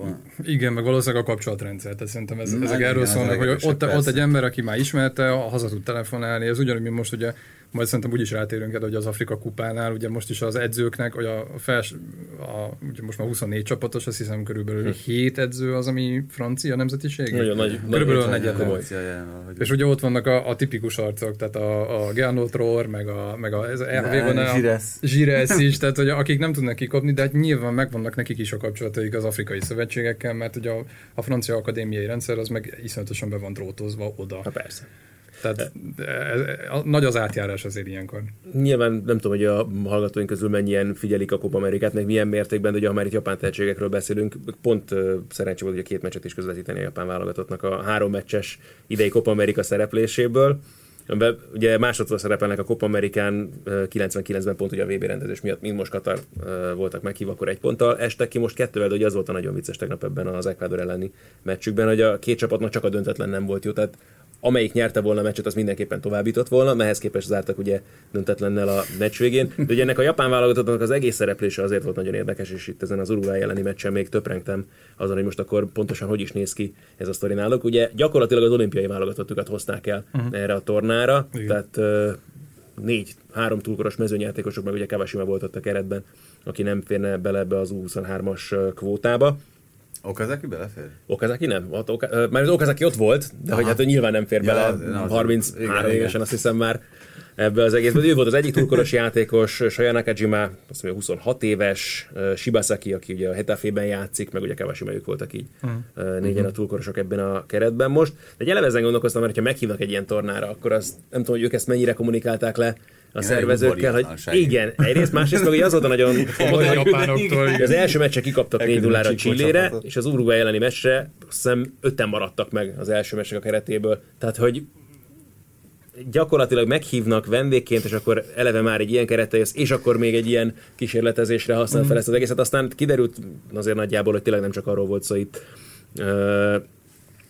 igen, meg valószínűleg a kapcsolatrendszer. Tehát szerintem ez, ezek erről szólnak, hogy ott, ott egy ember, aki már ismerte, haza tud telefonálni, ez ugyanúgy, mint most ugye majd szerintem úgyis rátérünk el, hogy az Afrika kupánál, ugye most is az edzőknek, hogy a, fels, a, ugye most már 24 csapatos, azt hiszem körülbelül hm. 7 edző az, ami francia nemzetiség. Nagyon nagy. Körülbelül nagy, nagy komoly. És ugye ott vannak a, a tipikus arcok, tehát a, a Gernot Rohr, meg a, meg a, ez a RV-ban a Zsiresz is, tehát hogy akik nem tudnak kikopni, de hát nyilván megvannak nekik is a kapcsolataik az afrikai szövetségekkel, mert ugye a, a francia akadémiai rendszer az meg iszonyatosan be van drótozva oda. Ha persze. Tehát ez, nagy az átjárás azért ilyenkor. Nyilván nem tudom, hogy a hallgatóink közül mennyien figyelik a Copa Amerikát, meg milyen mértékben, de ugye ha már itt japán tehetségekről beszélünk, pont uh, szerencsé volt, hogy a két meccset is közvetíteni a japán válogatottnak a három meccses idei Copa Amerika szerepléséből. Amiben ugye másodszor szerepelnek a Copa Amerikán 99-ben pont ugye a VB rendezés miatt, mind most Katar voltak meghívva, akkor egy ponttal. Estek ki most kettővel, de ugye az volt a nagyon vicces tegnap ebben az Ecuador elleni meccsükben, hogy a két csapatnak csak a döntetlen nem volt jó. Tehát amelyik nyerte volna a meccset, az mindenképpen továbbított volna, ehhez képest zártak ugye döntetlennel a meccs végén. De ugye ennek a japán válogatottnak az egész szereplése azért volt nagyon érdekes, és itt ezen az Uruguay elleni meccsen még töprengtem azon, hogy most akkor pontosan hogy is néz ki ez a sztori náluk. Ugye gyakorlatilag az olimpiai válogatottukat hozták el uh-huh. erre a tornára, Igen. tehát négy, három túlkoros mezőnyjátékosok, meg ugye Kawashima volt ott a keretben, aki nem férne bele ebbe az U23-as kvótába. Okazaki belefér? Okazaki nem. Ott, oka, már az Okazaki ott volt, de Aha. hogy hát ő nyilván nem fér bele. Ja, 33 évesen azt hiszem már ebbe az egészben. Ő volt az egyik túlkoros játékos, Shaya Nakajima, azt mondja 26 éves, Shibasaki, aki ugye a Hetafében játszik, meg ugye Kawashima ők voltak így uh-huh. négyen a túlkorosok ebben a keretben most. De egy eleve ezen gondolkoztam, mert ha meghívnak egy ilyen tornára, akkor az nem tudom, hogy ők ezt mennyire kommunikálták le a szervezőkkel, hogy igen, egyrészt, másrészt meg az volt a nagyon hogy, hogy az első meccse kikaptak 4 0 Csillére, és az Uruguay elleni meccsre azt hiszem ötten maradtak meg az első meccsek a keretéből. Tehát, hogy gyakorlatilag meghívnak vendégként, és akkor eleve már egy ilyen kerettel jössz, és akkor még egy ilyen kísérletezésre használ fel ezt az egészet. Aztán kiderült azért nagyjából, hogy tényleg nem csak arról volt szó itt,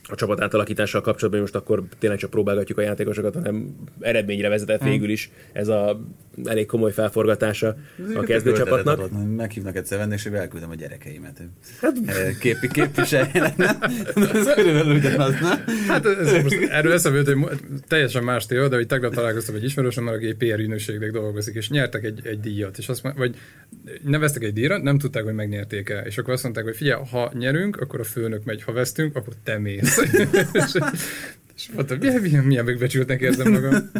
a csapat átalakítással kapcsolatban most akkor tényleg csak próbálgatjuk a játékosokat, hanem eredményre vezetett hmm. végül is ez a elég komoly felforgatása a kezdőcsapatnak. Meghívnak egyszer vendégségbe, elküldöm a gyerekeimet. Hát, eh, Képi képviseljenek, ez körülbelül ugyanaz, nem? Hát ez most erről eszembe jut, hogy teljesen más téma, de hogy tegnap találkoztam egy ismerősöm, aki egy PR ügynökségnek dolgozik, és nyertek egy, egy díjat, és azt vagy neveztek egy díjra, nem tudták, hogy megnyerték el. És akkor azt mondták, hogy figyelj, ha nyerünk, akkor a főnök megy, ha vesztünk, akkor te mész és, és mondtam, milyen, milyen, milyen megbecsültnek érzem magam.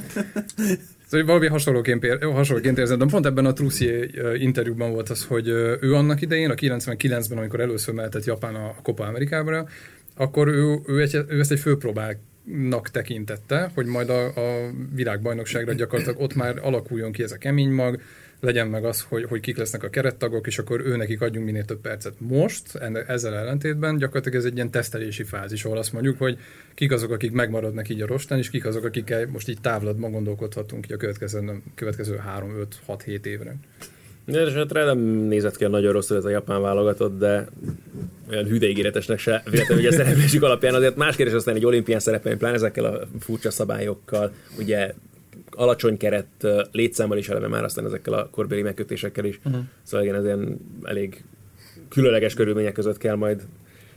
Szóval valami hasonlóként, hasonlóként érzem, de pont ebben a Trussier interjúban volt az, hogy ő annak idején, a 99-ben, amikor először mehetett Japán a Copa Amerikába, akkor ő, ő, egy, ő ezt egy főpróbának tekintette, hogy majd a, a világbajnokságra gyakorlatilag ott már alakuljon ki ez a kemény mag, legyen meg az, hogy, hogy kik lesznek a kerettagok, és akkor ő nekik adjunk minél több percet. Most, ezzel ellentétben gyakorlatilag ez egy ilyen tesztelési fázis, ahol azt mondjuk, hogy kik azok, akik megmaradnak így a rostán, és kik azok, akikkel most így távlatban gondolkodhatunk így a következő, következő 3-5-6-7 évre. Esetre nem nézett ki a nagyon rosszul ez a japán válogatott, de olyan hüdeígéretesnek se véletlenül, hogy a szereplésük alapján azért más kérdés aztán egy olimpián szerepelni, pláne ezekkel a furcsa szabályokkal, ugye alacsony keret létszámmal is eleve már aztán ezekkel a korbéli megkötésekkel is. Uh-huh. Szóval igen, ez ilyen elég különleges körülmények között kell majd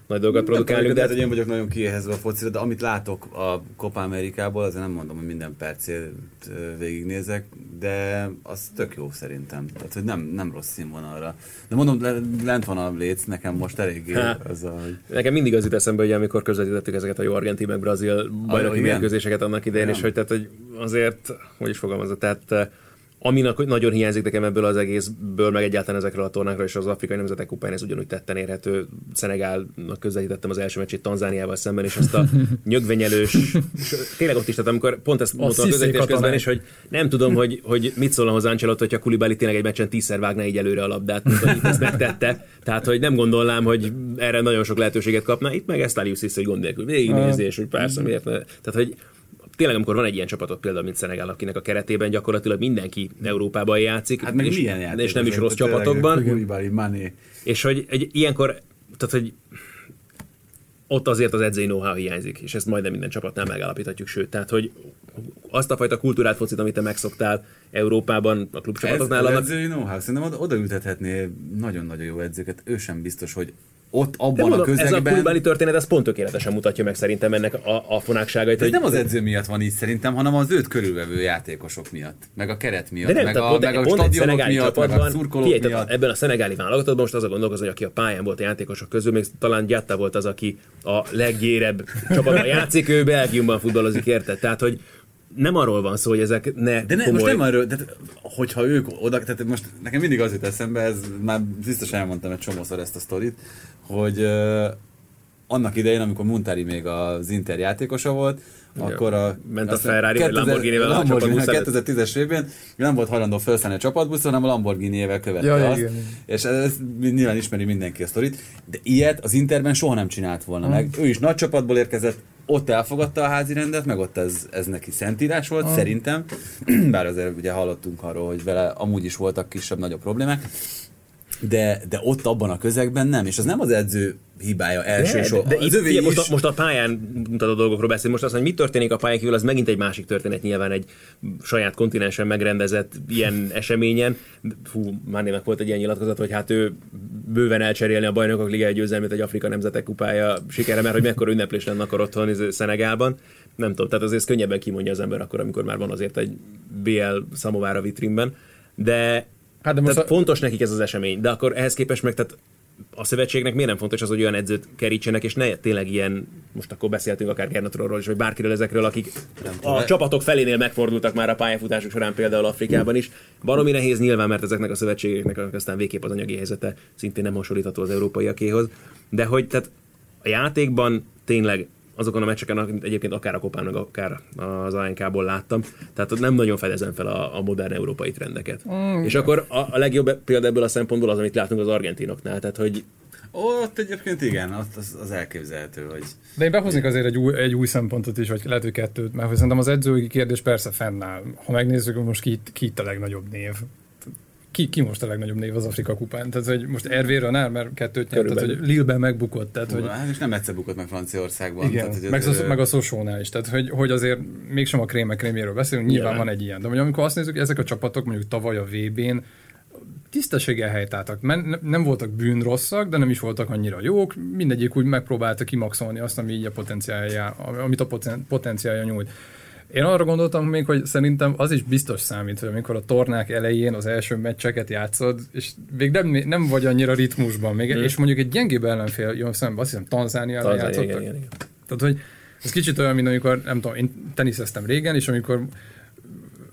nagy dolgot produkálni. De hát, hogy én vagyok nagyon kiéhezve a focira, de amit látok a Copa Amerikából, azért nem mondom, hogy minden percét végignézek, de az tök jó szerintem. Tehát, hogy nem, nem rossz színvonalra. De mondom, lent van a léc, nekem most elég az a, hogy... Nekem mindig az jut eszembe, hogy amikor közvetítettük ezeket a jó argentin meg brazil bajnoki mérkőzéseket annak idején, és hogy, tehát, hogy azért, hogy is fogalmazott, tehát Aminek nagyon hiányzik nekem ebből az egészből, meg egyáltalán ezekről a tornákról, és az Afrikai Nemzetek Kupán ez ugyanúgy tetten érhető. Szenegálnak közelítettem az első meccsét Tanzániával szemben, és azt a nyögvenyelős, tényleg ott is, tehát amikor pont ezt mondtam a közelítés közben is, hogy nem tudom, hogy, hogy mit szólna hozzá Ancelotti, hogyha Kulibali tényleg egy meccsen tízszer vágna így előre a labdát, mint hogy ezt megtette. Tehát, hogy nem gondolnám, hogy erre nagyon sok lehetőséget kapna. Itt meg ezt Alius hogy gond nélkül végignézi, és hogy persze miért ne. Tehát, hogy tényleg, amikor van egy ilyen csapatot, például, mint Szenegál, akinek a keretében gyakorlatilag mindenki Európában játszik, hát meg és, milyen játék, és nem is rossz csapatokban. És hogy egy ilyenkor, tehát hogy ott azért az edzői know hiányzik, és ezt majdnem minden csapatnál megállapíthatjuk, sőt, tehát hogy azt a fajta kultúrát focit, amit te megszoktál Európában a klubcsapatoknál. Ez, az edzői know-how, szerintem odaültethetné nagyon-nagyon jó edzőket, ő sem biztos, hogy ott abban mondom, a közegben... Ez a kulibáli történet, ez pont tökéletesen mutatja meg szerintem ennek a, a fonákságait. Ez hogy... nem az edző miatt van így szerintem, hanem az őt körülvevő játékosok miatt, meg a keret miatt, De nem, meg, a, meg a stadionok miatt, meg a szurkolók miatt. Ebben a szenegáli válogatottban most az a gondolkozó, hogy aki a pályán volt a játékosok közül, még talán Gyatta volt az, aki a leggyérebb csapatban játszik, ő Belgiumban futballozik, érted? Tehát, hogy nem arról van szó, hogy ezek ne De ne, komoly... most nem arról, de hogyha ők oda, tehát most nekem mindig az jut eszembe, ez már biztos elmondtam egy csomószor ezt a sztorit, hogy uh, annak idején, amikor Muntari még az Inter játékosa volt, ja, akkor a... Ment a Ferrari vagy Lamborghini-vel Lamborghini, a 2010-es évben nem volt hajlandó felszállni a csapatbuszon, hanem a Lamborghini-ével követte ja, azt. Igen. És ez nyilván ismeri mindenki a sztorit, de ilyet az Interben soha nem csinált volna hmm. meg. Ő is nagy csapatból érkezett, ott elfogadta a házi rendet, meg ott ez, ez neki szentírás volt, ah. szerintem. Bár azért ugye hallottunk arról, hogy vele amúgy is voltak kisebb-nagyobb problémák. De, de ott abban a közegben nem, és az nem az edző hibája elsősorban. De, de itt, most, a, most a pályán mutató dolgokról beszélünk, most az, hogy mi történik a pályán kívül, az megint egy másik történet, nyilván egy saját kontinensen megrendezett ilyen eseményen. Fú, Mánének volt egy ilyen nyilatkozat, hogy hát ő bőven elcserélni a bajnokok liga győzelmét egy Afrika Nemzetek kupája sikere, mert hogy mekkora ünneplés lenne akkor otthon Szenegálban. Nem tudom, tehát azért könnyebben kimondja az ember akkor, amikor már van azért egy BL szamovára vitrínben. De Hát de most tehát a... fontos nekik ez az esemény, de akkor ehhez képest meg, tehát a szövetségnek miért nem fontos az, hogy olyan edzőt kerítsenek, és ne tényleg ilyen, most akkor beszéltünk akár Gernatról is, vagy bárkiről ezekről, akik a csapatok felénél megfordultak már a pályafutásuk során például Afrikában is. Baromi nehéz nyilván, mert ezeknek a szövetségeknek aztán végképp az anyagi helyzete szintén nem hasonlítható az európaiakéhoz. De hogy tehát a játékban tényleg azokon a meccseken, egyébként akár a Kopán, meg akár az ANK-ból láttam, tehát nem nagyon fedezem fel a, a modern európai trendeket. Mm. És akkor a, a legjobb példa ebből a szempontból az, amit látunk az argentinoknál, tehát hogy ott egyébként igen, ott az, az elképzelhető, hogy... De én behoznék azért egy új, egy új szempontot is, vagy lehet, hogy kettőt, mert szerintem az edzői kérdés persze fennáll. Ha megnézzük, hogy most ki, ki itt a legnagyobb név ki, ki most a legnagyobb név az Afrika kupán? Tehát, hogy most Ervé Ranár, mert kettőt nyert, tehát, hogy Lille-ben megbukott. Tehát, hogy... Hát, és nem egyszer bukott meg Franciaországban. Igen, tehát, hogy meg, az, meg a Szosónál is. Tehát, hogy, hogy azért mégsem a krémek kréméről beszélünk, nyilván van egy ilyen. De hogy amikor azt nézzük, ezek a csapatok mondjuk tavaly a VB-n tisztességgel helytáltak. Nem voltak bűnrosszak, de nem is voltak annyira jók. Mindegyik úgy megpróbálta kimaxolni azt, ami így a potenciálja, amit a potenciálja nyújt. Én arra gondoltam még, hogy szerintem az is biztos számít, hogy amikor a tornák elején az első meccseket játszod, és még nem, nem vagy annyira ritmusban, még, hmm. és mondjuk egy gyengébb ellenfél jön szembe, azt hiszem Tanzániában játszottak. Igen, igen, igen. Tehát, hogy ez kicsit olyan, mint amikor, nem tudom, én teniszeztem régen, és amikor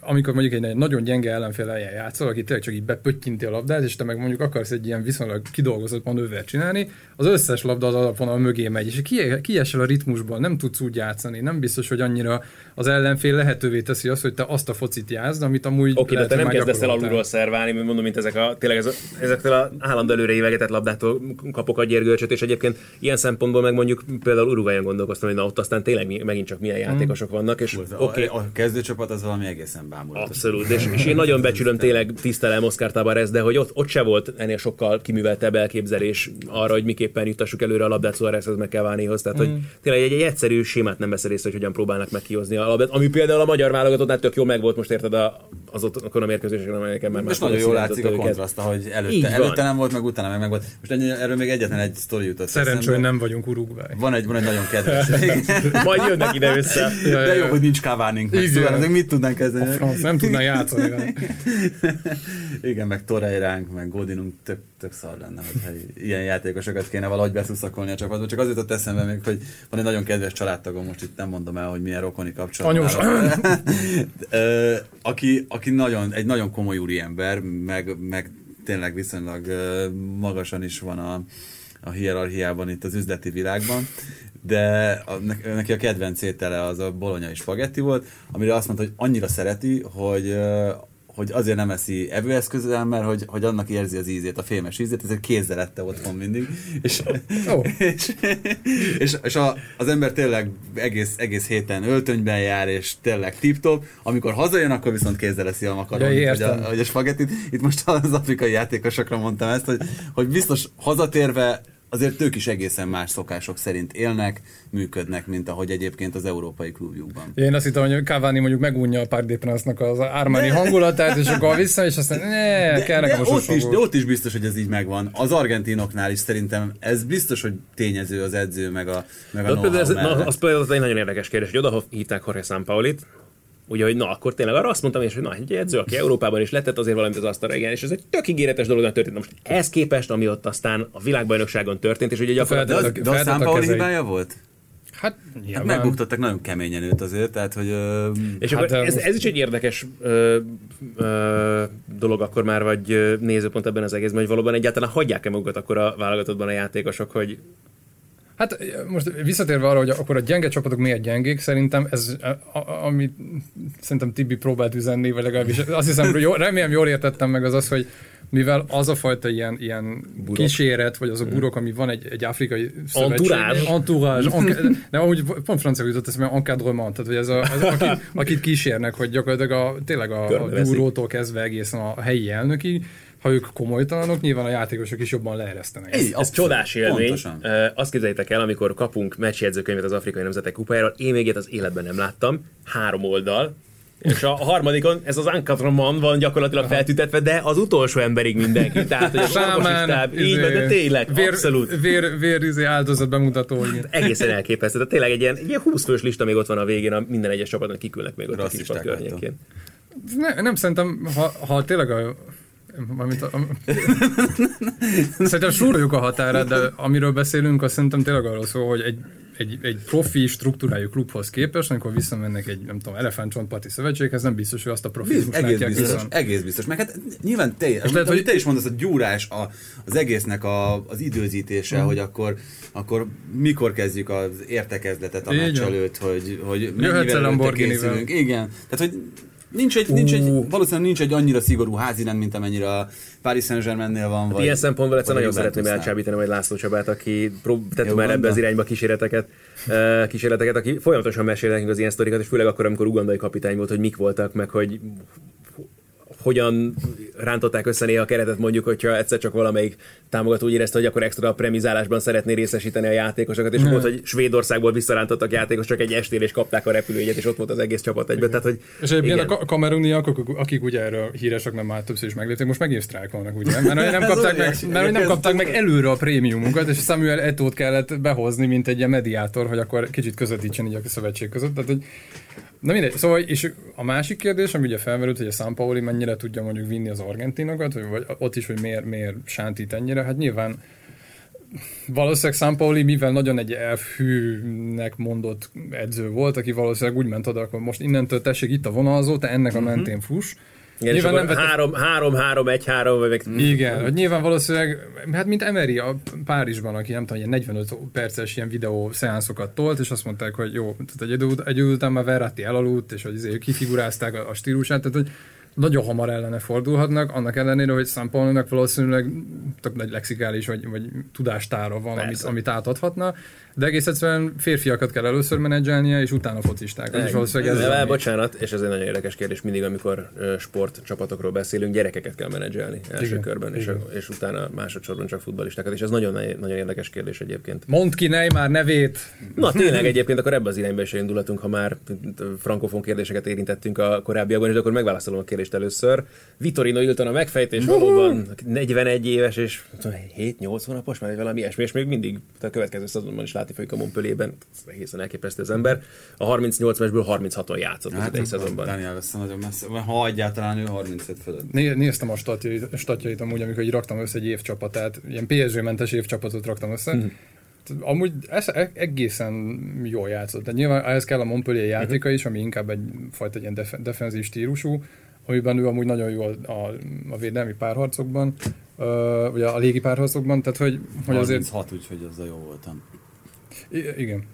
amikor mondjuk egy nagyon gyenge ellenfél ellen játszol, aki tényleg csak így bepöttyinti a labdát, és te meg mondjuk akarsz egy ilyen viszonylag kidolgozott manővert csinálni, az összes labda az alapvonal mögé megy, és kiesel a ritmusban, nem tudsz úgy játszani, nem biztos, hogy annyira az ellenfél lehetővé teszi azt, hogy te azt a focit játszd, amit amúgy Oké, okay, de te nem kezdesz el alulról szerválni, mert mondom, mint ezek a, tényleg ez a, ezektől a állandó előre évegetett labdától kapok a gyergölcsöt, és egyébként ilyen szempontból meg mondjuk például Uruguayon gondolkoztam, hogy na ott aztán tényleg megint csak milyen játékosok vannak, és oké. Okay. A, a kezdőcsapat az valami egészen bámulatos. Abszolút, és, és, én nagyon becsülöm tényleg tisztelem Oscar Tavares, de hogy ott, ott se volt ennél sokkal kiműveltebb elképzelés arra, hogy miképpen juttassuk előre a labdát Suárezhez meg Cavanihoz. Tehát, mm. hogy tényleg egy, egy, egyszerű sémát nem vesz részt, hogy hogyan próbálnak megkihozni a labdát, ami például a magyar válogatottnál tök jó meg volt most érted a, az ott akkor a mérkőzéseken, amelyeken már Most nagyon jól látszik a kontraszt, hogy előtte, előtte nem volt, meg utána meg, meg volt. Most ennyi, erről még egyetlen egy sztori jutott. Szerencsé, hogy nem vagyunk Uruguay. Van egy, van egy nagyon kedves. Majd jönnek ide össze. De jó, hogy nincs Cavánink. Szóval mit tudnánk kezdeni? Franc nem tudná játszani. Igen, meg Torreiránk, meg Godinunk tök, tök szar lenne, hogy ilyen játékosokat kéne valahogy beszuszakolni a csapatba. Csak azért jutott eszembe még, hogy van egy nagyon kedves családtagom, most itt nem mondom el, hogy milyen rokoni kapcsolat. Anyós. aki, aki nagyon, egy nagyon komoly úriember, meg, meg tényleg viszonylag magasan is van a, a hierarchiában itt az üzleti világban, de a, neki a kedvenc étele az a bolonyai spagetti volt, amire azt mondta, hogy annyira szereti, hogy hogy azért nem eszi evőeszközzel, mert hogy, hogy annak érzi az ízét, a fémes ízét, ezért kézzel ette otthon mindig. És, oh. és, és, és a, az ember tényleg egész, egész héten öltönyben jár, és tényleg tip-top. Amikor hazajön, akkor viszont kézzel eszi a makaronit, ja, vagy, a, vagy a spagettit. Itt most az afrikai játékosokra mondtam ezt, hogy, hogy biztos hazatérve azért ők is egészen más szokások szerint élnek, működnek, mint ahogy egyébként az európai klubjukban. Én azt hittem, hogy Cavani mondjuk megunja a Park az Armani de... hangulatát, és akkor vissza, és aztán ne, de, kell nekem de ott, is, de ott is biztos, hogy ez így megvan. Az argentinoknál is szerintem ez biztos, hogy tényező az edző, meg a, meg a például ez, na, az például egy nagyon érdekes kérdés, hogy oda hívták Jorge Sampaulit, Ugye, hogy na, akkor tényleg arra azt mondtam, és hogy na, egy edző, aki Európában is letett azért valamit az asztalra, igen, és ez egy tök ígéretes dolog történt. Most ez képest, ami ott aztán a világbajnokságon történt, és ugye gyakorlatilag... De, az, de a Számpaoli hibája volt? Hát, hát megbuktattak nagyon keményen őt azért, tehát hogy... Ö, és hát, akkor ez, ez is egy érdekes ö, ö, dolog akkor már, vagy nézőpont ebben az egészben, hogy valóban egyáltalán hagyják-e magukat akkor a válogatottban a játékosok, hogy Hát most visszatérve arra, hogy akkor a gyenge csapatok miért gyengék, szerintem ez, amit szerintem Tibi próbált üzenni, vagy legalábbis azt hiszem, hogy jó, remélem jól értettem meg az az, hogy mivel az a fajta ilyen, ilyen kíséret, vagy az a mm. burok, ami van egy, egy afrikai szövetség. Entourage. Entourage. Nem, ahogy pont francia jutott eszembe, encadrement, tehát hogy ez a, az, akit, akit kísérnek, hogy gyakorlatilag a, tényleg a, a gyúrótól kezdve egészen a helyi elnöki, ha ők komolytalanok, nyilván a játékosok is jobban leeresztenek. Ez, ez csodás élmény. Pontosan. Azt képzeljétek el, amikor kapunk meccsjegyzőkönyvet az Afrikai Nemzetek Kupájáról, én még ilyet az életben nem láttam, három oldal, és a harmadikon ez az Ankatroman van gyakorlatilag Aha. feltütetve, de az utolsó emberig mindenki. Tehát, hogy a Sámán, így izé, de tényleg, vér, abszolút. Vér, vér izé áldozat bemutató. Igen. Egészen elképesztő. Tehát tényleg egy ilyen, egy ilyen 20 fős lista még ott van a végén, a minden egyes csapatnak kikülnek még ott a kispad környékén. Ne, nem szerintem, ha, ha tényleg a Mármint a, szerintem súroljuk a határát, de amiről beszélünk, azt szerintem tényleg arról szól, hogy egy egy, egy profi struktúrájú klubhoz képest, amikor visszamennek egy, nem tudom, elefántcsontparti szövetséghez, nem biztos, hogy azt a profizmus egész biztos, viszont. egész biztos. Meg hát nyilván te, és lehet, hogy te is mondasz, a gyúrás a, az egésznek a, az időzítése, mm. hogy akkor, akkor mikor kezdjük az értekezletet a meccs előtt, hogy, hogy mennyivel készülünk. Igen. Tehát, hogy Nincs egy, nincs egy, valószínűleg nincs egy annyira szigorú házirend, mint amennyire a Paris Saint-Germainnél van. Hát vagy, ilyen szempontból egyszer nagyon szeretném elcsábítani majd László Csabát, aki tett már ebbe az irányba kísérleteket, kísérleteket, aki folyamatosan mesél nekünk az ilyen sztorikat, és főleg akkor, amikor ugandai kapitány volt, hogy mik voltak, meg hogy hogyan rántották össze néha a keretet, mondjuk, hogyha egyszer csak valamelyik támogató úgy érezte, hogy akkor extra premizálásban szeretné részesíteni a játékosokat, és volt, hogy Svédországból visszarántottak játékos, csak egy estére és kapták a repülőjegyet, és ott volt az egész csapat egyben. Tehát, hogy és egyébként a kameruniak, akik ugye erről híresek, nem már többször is meglépték, most megint sztrájkolnak, ugye? Mert nem kapták meg, mert nem kapták meg előre a prémiumunkat, és Samuel Etót kellett behozni, mint egy ilyen mediátor, hogy akkor kicsit közvetítsen így a szövetség között. Tehát, hogy Na mindegy, szóval és a másik kérdés, ami ugye felmerült, hogy a San Pauli mennyire tudja mondjuk vinni az argentinokat, vagy ott is, hogy miért, miért sántít ennyire, hát nyilván valószínűleg San Pauli, mivel nagyon egy elfűnek mondott edző volt, aki valószínűleg úgy ment oda, akkor most innentől tessék itt a vonalzó, te ennek a mhm. mentén fuss, igen, nyilván nem vette... három, három, három, egy, három, vagy meg... Igen, hogy nyilván valószínűleg, hát mint Emery a Párizsban, aki nem tudom, ilyen 45 perces ilyen videó szeánszokat tolt, és azt mondták, hogy jó, tehát egy idő, egy idő után már Verratti elaludt, és hogy azért kifigurázták a, a stílusát, tehát hogy nagyon hamar ellene fordulhatnak, annak ellenére, hogy Sampolnak valószínűleg tök nagy lexikális vagy, vagy tudástára van, amit, amit átadhatna, de egész egyszerűen férfiakat kell először menedzselnie, és utána focisták. És valószínűleg ez ez bocsánat, és ez egy nagyon érdekes kérdés, mindig, amikor sportcsapatokról beszélünk, gyerekeket kell menedzselni első Igen. körben, és, és utána másodszorban csak futballistákat, és ez nagyon, nagyon érdekes kérdés egyébként. Mondd ki Neymar nevét! Na tényleg egyébként akkor ebbe az irányba is indulatunk, ha már frankofon kérdéseket érintettünk a korábbiakban, és akkor megválaszolom a kérdést először. Vitorino Ilton a megfejtés valóban 41 éves, és 7-8 hónapos, már valami ilyesmi, és még mindig a következő szezonban is lát látni folyik a Montpellierben, egészen elképesztő az ember. A 38 meccsből 36-on játszott hát, az idei szezonban. Daniel lesz nagyon messze, ha egyáltalán ő 35 fölött. Né, néztem a statjait, statjait amúgy, amikor így raktam össze egy évcsapatát, ilyen PSG-mentes évcsapatot raktam össze, hmm. Amúgy ez e- egészen jól játszott. De nyilván ehhez kell a Montpellier játéka is, ami inkább egy fajta ilyen def- defenzív stílusú, amiben ő amúgy nagyon jó a, a, a védelmi párharcokban, uh, ugye a légi párharcokban, tehát hogy, hogy azért... 36, úgyhogy az a jó voltam. I- igen.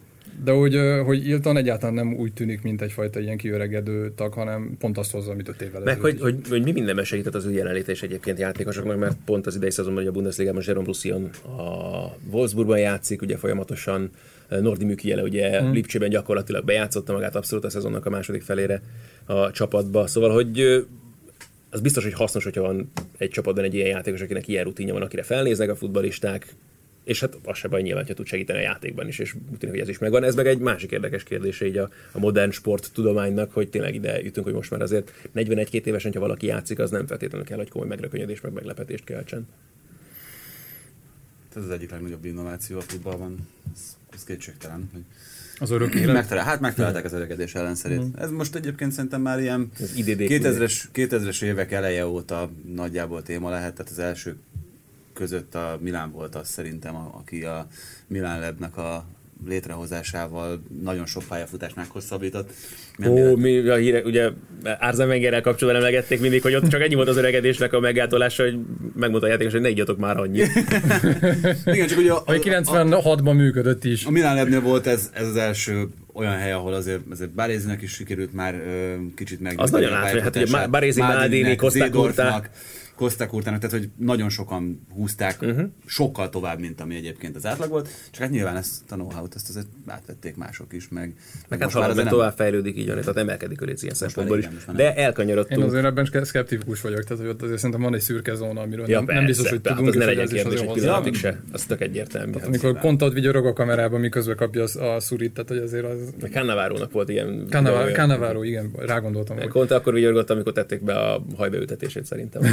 De hogy, hogy Ilton egyáltalán nem úgy tűnik, mint egyfajta ilyen kiöregedő tag, hanem pont azt hozza, amit öt évvel Meg hogy, hogy, hogy, mi mindenben segített az ő jelenlétés egyébként játékosoknak, mert pont az idei szezonban, hogy a Bundesliga-ban Jerome Roussillon a Wolfsburgban játszik, ugye folyamatosan Nordi Műkiele ugye mm. Lipcsében gyakorlatilag bejátszotta magát abszolút a szezonnak a második felére a csapatba. Szóval, hogy az biztos, hogy hasznos, hogyha van egy csapatban egy ilyen játékos, akinek ilyen rutinja van, akire felnéznek a futbalisták, és hát az se baj nyilván, ha tud segíteni a játékban is, és úgy tűnik, hogy ez is megvan. Ez meg egy másik érdekes kérdése így a, a modern sport tudománynak, hogy tényleg ide jutunk, hogy most már azért 41-2 évesen, ha valaki játszik, az nem feltétlenül kell, hogy komoly megrökönyödés, meg meglepetést keltsen. Ez az egyik legnagyobb innováció a futballban, ez, ez kétségtelen. Hogy az örök élet? Megtalál, hát megtalálták az öregedés ellenszerét. Mm. Ez most egyébként szerintem már ilyen 2000-es, 2000-es évek eleje óta nagyjából téma lehet, tehát az első között a Milán volt az szerintem, aki a Milán Lebnek a létrehozásával nagyon sok pályafutásnál hosszabbított. Ó, mi a híre, ugye Árzán Wengerrel kapcsolatban emlegették mindig, hogy ott csak ennyi volt az öregedésnek a meggátolása, hogy megmondta a játékos, hogy ne igyatok már annyit. Igen, csak ugye a, a, 96-ban működött is. A Milán Lebnél volt ez, ez az első olyan hely, ahol azért, azért Barézinek is sikerült már ö, kicsit meg. Az nagyon látni, hát ugye Barézi, Maldini, Kosták Kosták Urtának, tehát hogy nagyon sokan húzták uh-huh. sokkal tovább, mint ami egyébként az átlag volt, csak hát nyilván ezt a know-how-t ezt azért átvették mások is, meg, meg hát már nem... tovább fejlődik így, tehát emelkedik a léc ilyen szempontból is. De elkanyarodtunk. Én azért ebben szkeptikus vagyok, tehát hogy ott azért szerintem van egy szürke zóna, amiről ja, nem, persze, nem biztos, hogy tudunk, az ne legyen kérdés egy pillanatig se, az tök egyértelmű. Tehát, amikor kontot vigyorog a kamerában, miközben kapja a szurit, tehát hogy azért az... Cannavarónak volt ilyen... Cannavaro, igen, rágondoltam. Conte akkor vigyorgott, amikor tették be a hajbeültetését szerintem.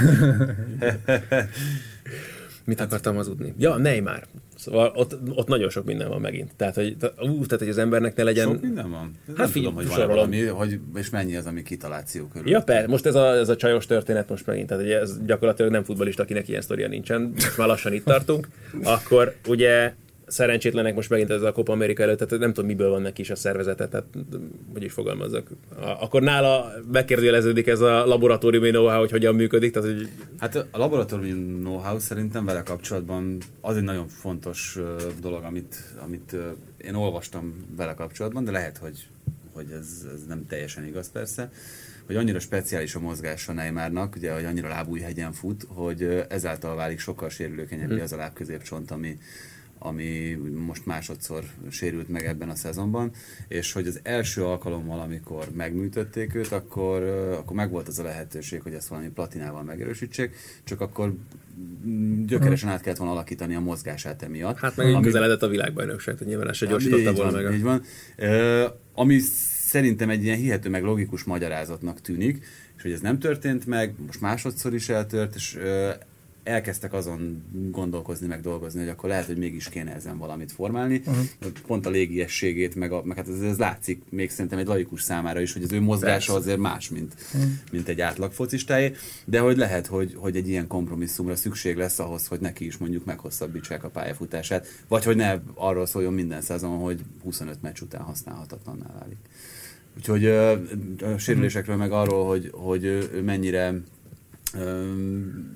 Mit akartam hazudni? Ja, Neymar. Szóval ott, ott nagyon sok minden van megint. Tehát, hogy, ú, tehát, hogy az embernek ne legyen... Sok minden van? Hát nem tudom, hogy van valami, hogy, és mennyi az, ami kitaláció körül. Ja, per, most ez a, ez a csajos történet most megint, tehát ugye ez gyakorlatilag nem futbolista, akinek ilyen sztoria nincsen, most már lassan itt tartunk, akkor ugye szerencsétlenek most megint ez a Copa Amerika előtt, tehát nem tudom, miből van neki is a szervezete, tehát hogy is fogalmazzak. Akkor nála megkérdőjeleződik ez a laboratóriumi know-how, hogy hogyan működik. Tehát, hogy... Hát a laboratóriumi know-how szerintem vele kapcsolatban az egy nagyon fontos dolog, amit, amit én olvastam vele kapcsolatban, de lehet, hogy, hogy ez, ez nem teljesen igaz persze hogy annyira speciális a mozgása Neymarnak, ugye, hogy annyira lábújhegyen fut, hogy ezáltal válik sokkal sérülőkenyebbé hmm. az a lábközépcsont, ami, ami most másodszor sérült meg ebben a szezonban, és hogy az első alkalommal, amikor megműtötték őt, akkor, akkor megvolt az a lehetőség, hogy ezt valami platinával megerősítsék, csak akkor gyökeresen át kellett volna alakítani a mozgását emiatt. Hát meg ami... közeledett a világbajnokság, tehát nyilván se gyorsította volna meg. Így van. Uh, ami szerintem egy ilyen hihető meg logikus magyarázatnak tűnik, és hogy ez nem történt meg, most másodszor is eltört, és elkezdtek azon gondolkozni, meg dolgozni, hogy akkor lehet, hogy mégis kéne ezen valamit formálni. Uh-huh. Pont a légiességét, meg, a, meg hát ez, ez látszik még szerintem egy laikus számára is, hogy az ő mozgása Persze. azért más, mint, uh-huh. mint egy átlag focistáé, de hogy lehet, hogy, hogy egy ilyen kompromisszumra szükség lesz ahhoz, hogy neki is mondjuk meghosszabbítsák a pályafutását, vagy hogy ne arról szóljon minden szezon, hogy 25 meccs után használhatatlanná válik. Úgyhogy a sérülésekről meg arról, hogy, hogy mennyire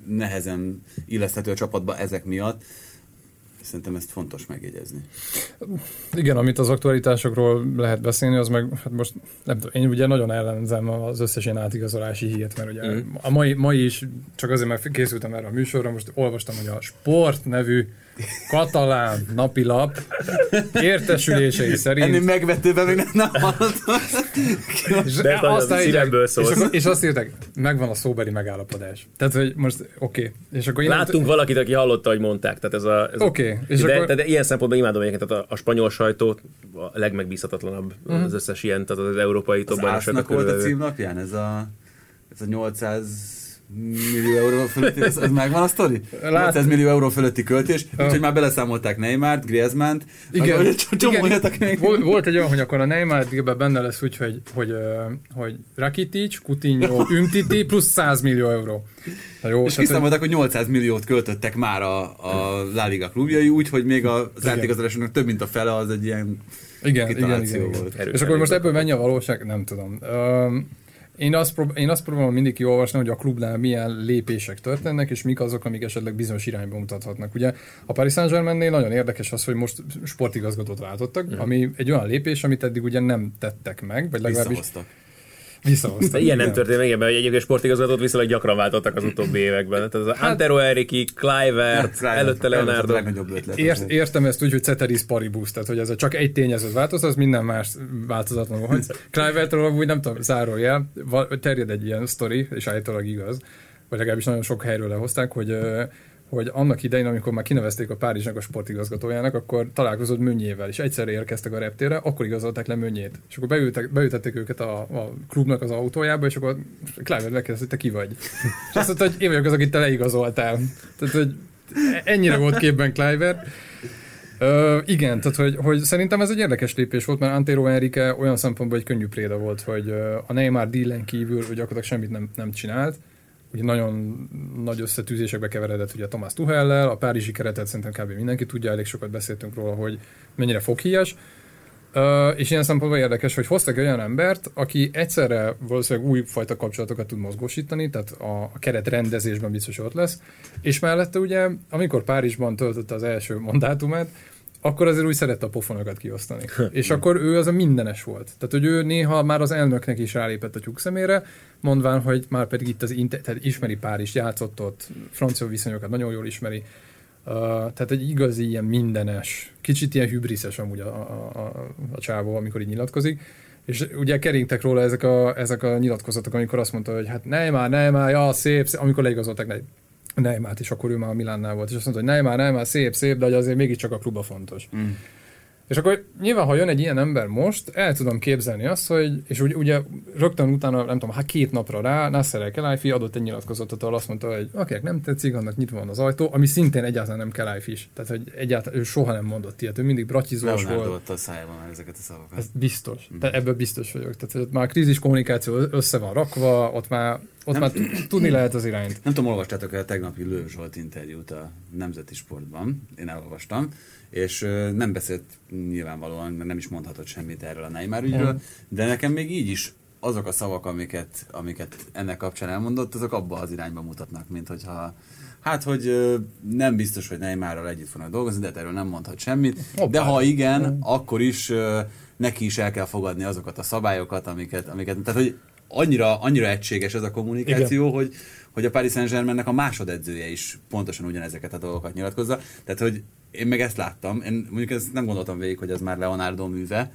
nehezen illeszthető a csapatba ezek miatt. Szerintem ezt fontos megjegyezni. Igen, amit az aktualitásokról lehet beszélni, az meg, hát most nem tudom, én ugye nagyon ellenzem az összes ilyen átigazolási hírt, mert ugye mm. a mai, mai is, csak azért, mert készültem erre a műsorra, most olvastam, hogy a Sport nevű katalán napilap értesülései szerint... Ennél megvetőben még nem, hallottam. és, De azt szívemből és, akkor, és azt írták, megvan a szóbeli megállapodás. Tehát, hogy most oké. Okay. És akkor Láttunk valakit, aki hallotta, hogy mondták. Tehát ez a, ez Oké. Okay. És de, akkor... de, de, ilyen szempontból imádom egyébként, tehát a, a spanyol sajtó a legmegbízhatatlanabb uh-huh. az összes ilyen, tehát az európai top Az volt a címnapján, ez a, ez a 800 millió euró fölötti, ez, ez megvan a sztori? Lát... millió euró fölötti költés, úgyhogy már beleszámolták Neymart, Griezmann-t, igen, igen, igen. Volt, volt egy olyan, hogy akkor a Neymar benne lesz úgy, hogy, hogy, hogy Rakitic, Coutinho, Umtiti plusz 100 millió euró. Na jó, és kiszámolták, hogy 800 milliót költöttek már a, a La Liga klubjai, úgyhogy még az átigazolásoknak több mint a fele az egy ilyen igen, igen, igen, volt. Igen. És akkor most ebből mennyi a valóság? Nem tudom. Um, én azt, prób- én azt próbálom mindig kiolvasni, hogy a klubnál milyen lépések történnek, és mik azok, amik esetleg bizonyos irányba mutathatnak. Ugye a Paris Saint-Germainnél nagyon érdekes az, hogy most sportigazgatót váltottak, mm. ami egy olyan lépés, amit eddig ugye nem tettek meg, vagy legalábbis... Visszahoztak Visszahoztak. Ilyen nem történt még ebben, hogy egyébként sportigazgatót viszonylag gyakran váltottak az utóbbi években. Tehát az hát, Antero Eriki, Clivert, előtte Leonardo. Ért, értem ezt úgy, hogy ceteris paribus, tehát hogy ez csak egy tényezőt változott, az minden más változatlan van. Clivertről úgy nem tudom, zárójel, terjed egy ilyen sztori, és állítólag igaz, vagy legalábbis nagyon sok helyről lehozták, hogy hogy annak idején, amikor már kinevezték a Párizsnak a sportigazgatójának, akkor találkozott Mönnyével, és egyszerre érkeztek a reptére, akkor igazolták le Mönnyét. És akkor beültek, beültették őket a, a klubnak az autójába, és akkor Clive megkérdezte, hogy te ki vagy. és azt mondta, hogy én vagyok az, akit te leigazoltál. Tehát, hogy ennyire volt képben Clive. Ö, igen, tehát hogy, hogy szerintem ez egy érdekes lépés volt, mert Antero Enrique olyan szempontból egy könnyű préda volt, hogy a Neymar dílen kívül hogy gyakorlatilag semmit nem, nem csinált ugye nagyon nagy összetűzésekbe keveredett ugye Thomas Tuchellel, a párizsi keretet szerintem kb. mindenki tudja, elég sokat beszéltünk róla, hogy mennyire foghíjas. Uh, és ilyen szempontból érdekes, hogy hoztak olyan embert, aki egyszerre valószínűleg újfajta kapcsolatokat tud mozgósítani, tehát a, a keret rendezésben biztos ott lesz, és mellette ugye, amikor Párizsban töltötte az első mandátumát, akkor azért úgy szerette a pofonokat kiosztani. és akkor ő az a mindenes volt. Tehát, hogy ő néha már az elnöknek is rálépett a tyúk szemére, mondván, hogy már pedig itt az inter- tehát ismeri Párizs, játszott ott, francia viszonyokat nagyon jól ismeri. Uh, tehát egy igazi ilyen mindenes, kicsit ilyen hübriszes amúgy a, a, a, a csávó, amikor így nyilatkozik. És ugye keringtek róla ezek a, ezek a nyilatkozatok, amikor azt mondta, hogy hát Neymar, Neymar, ja, szép, szép amikor leigazoltak, ne, Neymart, és akkor ő már a Milánnál volt, és azt mondta, hogy Neymar, Neymar, szép, szép, de azért mégiscsak a kluba fontos. Mm. És akkor nyilván, ha jön egy ilyen ember most, el tudom képzelni azt, hogy, és ugye, ugye rögtön utána, nem tudom, hát két napra rá, Nasser El Kelaifi adott egy nyilatkozatot, ahol azt mondta, hogy akinek nem tetszik, annak nyitva van az ajtó, ami szintén egyáltalán nem Kelaifi is. Tehát, hogy egyáltalán ő soha nem mondott ilyet, ő mindig bratizós volt. a szájában ezeket a szavakat. Ez biztos. Mm. Tehát ebből biztos vagyok. Tehát hogy már krízis kommunikáció össze van rakva, ott már, ott nem, már tudni lehet az irányt. Nem tudom, olvastátok-e a tegnapi Lőv Zsolt interjút a Nemzeti Sportban. Én elolvastam és nem beszélt nyilvánvalóan, mert nem is mondhatott semmit erről a Neymar ügyről, de nekem még így is azok a szavak, amiket, amiket ennek kapcsán elmondott, azok abba az irányba mutatnak, mint hogyha Hát, hogy nem biztos, hogy Neymarral együtt fognak dolgozni, de hát erről nem mondhat semmit. De ha igen, akkor is neki is el kell fogadni azokat a szabályokat, amiket, amiket tehát, hogy annyira, annyira egységes ez a kommunikáció, igen. hogy, hogy a Paris Saint-Germainnek a másodedzője is pontosan ugyanezeket a dolgokat nyilatkozza. Tehát, hogy én meg ezt láttam. Én mondjuk ezt nem gondoltam végig, hogy ez már Leonardo műve,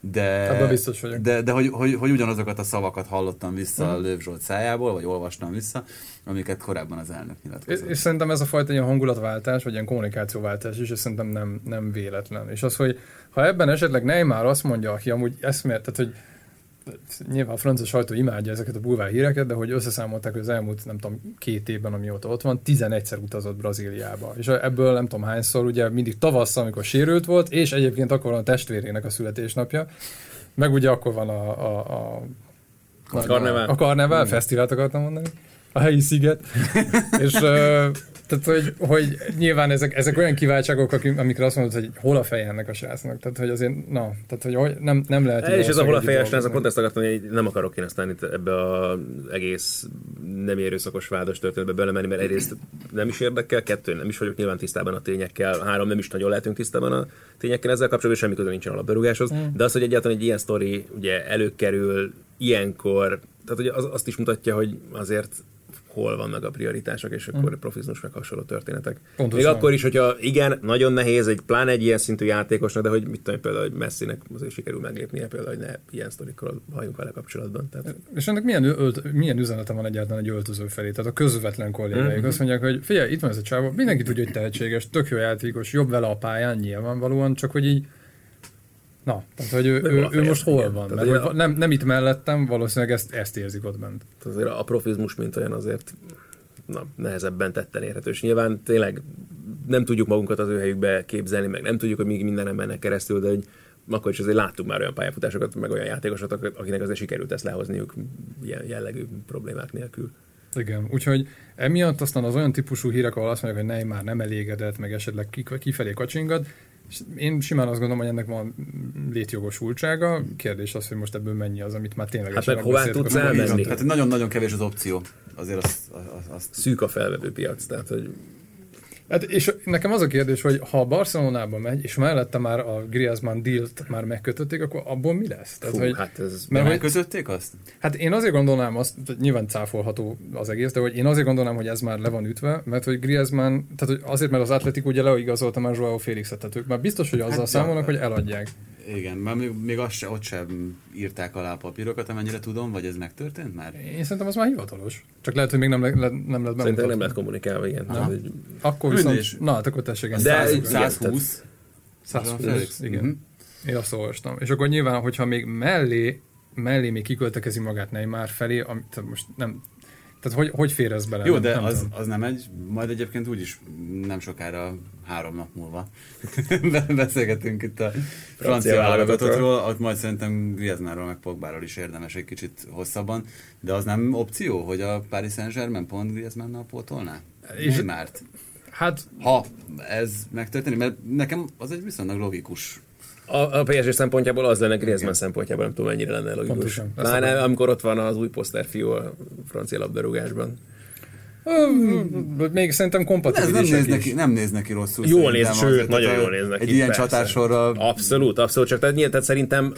de, biztos vagyok. de, de hogy, hogy, hogy, ugyanazokat a szavakat hallottam vissza uh-huh. a Lőv Zsolt szájából, vagy olvastam vissza, amiket korábban az elnök nyilatkozott. És, és szerintem ez a fajta ilyen hangulatváltás, vagy ilyen kommunikációváltás is, és szerintem nem, nem véletlen. És az, hogy ha ebben esetleg Neymar azt mondja, aki amúgy eszmélt, tehát hogy nyilván a francia sajtó imádja ezeket a bulvár híreket, de hogy összeszámolták, hogy az elmúlt, nem tudom, két évben, amióta ott van, 11-szer utazott Brazíliába. És ebből nem tudom hányszor, ugye mindig tavasszal, amikor sérült volt, és egyébként akkor van a testvérének a születésnapja, meg ugye akkor van a, a, a a karnevál. A karnevál, fesztivált akartam mondani. A helyi sziget. és tehát, hogy, hogy nyilván ezek, ezek olyan kiváltságok, amikre azt mondod, hogy hol a feje ennek a srácnak. Tehát, hogy azért, na, tehát, hogy nem, nem lehet... És ez a hol a fejes, ez a pont ezt akartam, hogy nem akarok én aztán itt ebbe az egész nem érőszakos vádos történetbe belemenni, mert egyrészt nem is érdekel, kettő, nem is vagyok nyilván tisztában a tényekkel, három, nem is nagyon lehetünk tisztában a tényekkel ezzel kapcsolatban, semmi köze nincsen a labdarúgáshoz. Mm. De az, hogy egyáltalán egy ilyen sztori ugye előkerül ilyenkor, tehát ugye az, azt is mutatja, hogy azért hol vannak a prioritások, és akkor mm. profizmus meg hasonló történetek. Pontosan. Még akkor is, hogyha igen, nagyon nehéz, egy pláne egy ilyen szintű játékosnak, de hogy mit tudom, például, hogy Messinek azért sikerül meglépnie, például, hogy ne ilyen sztorikkal halljunk vele kapcsolatban. Tehát... És ennek milyen, ölt, milyen üzenete van egyáltalán egy öltöző felé? Tehát a közvetlen kollégáik mm-hmm. azt mondják, hogy figyelj, itt van ez a csávó, mindenki tudja, hogy tehetséges, tök jó játékos, jobb vele a pályán nyilvánvalóan, csak hogy így Na, tehát hogy ő, ő, ő most hol van? Mert a... nem, nem itt mellettem, valószínűleg ezt, ezt érzik ott bent. Azért a profizmus, mint olyan azért na, nehezebben tetten érhető. És nyilván tényleg nem tudjuk magunkat az ő helyükbe képzelni, meg nem tudjuk, hogy még minden mennek keresztül, de hogy akkor is azért láttuk már olyan pályafutásokat, meg olyan játékosokat, akinek azért sikerült ezt lehozniuk ilyen jellegű problémák nélkül. Igen, úgyhogy emiatt aztán az olyan típusú hírek, ahol azt mondják, hogy Neymar nem elégedett, meg esetleg kifelé kacsingat, és én simán azt gondolom, hogy ennek van létjogosultsága. Kérdés az, hogy most ebből mennyi az, amit már tényleg... Hát meg hová tudsz elmenni? Hát nagyon-nagyon kevés az opció. Azért az, az, az... Szűk a felvevő piac, tehát hogy Hát és nekem az a kérdés, hogy ha a Barcelonába megy, és mellette már a Griezmann dealt már megkötötték, akkor abból mi lesz? Tehát, Fú, hogy, hát ez mert megkötötték azt? Hát én azért gondolnám azt, hogy nyilván cáfolható az egész, de hogy én azért gondolnám, hogy ez már le van ütve, mert hogy Griezmann, tehát hogy azért, mert az Atletik ugye leigazolta már Joao Félixet, tehát ők már biztos, hogy azzal hát, számolnak, hogy eladják. Igen, mert még, még azt se, ott sem írták alá a papírokat, amennyire tudom, vagy ez megtörtént már? Én szerintem az már hivatalos. Csak lehet, hogy még nem, le, le, nem lett Szerintem nem lett kommunikálva, igen. Nem, hogy... Akkor viszont, na, hát akkor tessék. De 120. 120, igen. Uh-huh. Én azt olvastam. És akkor nyilván, hogyha még mellé, mellé még kiköltekezi magát Neymar felé, amit most nem, tehát hogy, hogy fér ez bele? Jó, de nem az, az nem egy, majd egyébként úgyis nem sokára három nap múlva beszélgetünk itt a francia válogatottról, ott majd szerintem Griezmannról meg Pogbáról is érdemes egy kicsit hosszabban, de az nem opció, hogy a Paris Saint-Germain pont Griezmannnal pótolná? És már. Hát, ha ez megtörténik, mert nekem az egy viszonylag logikus a, a PSG szempontjából az lenne, Griezmann szempontjából nem tudom, mennyire lenne logikus. Már nem, amikor ott van az új fiú a francia labdarúgásban. Még szerintem kompatibilis. Nem, néz neki, nem néz neki rosszul. Jól néz, sőt, nagyon jól néz neki. Egy ilyen csatársorra. Abszolút, abszolút. Csak tehát, tehát szerintem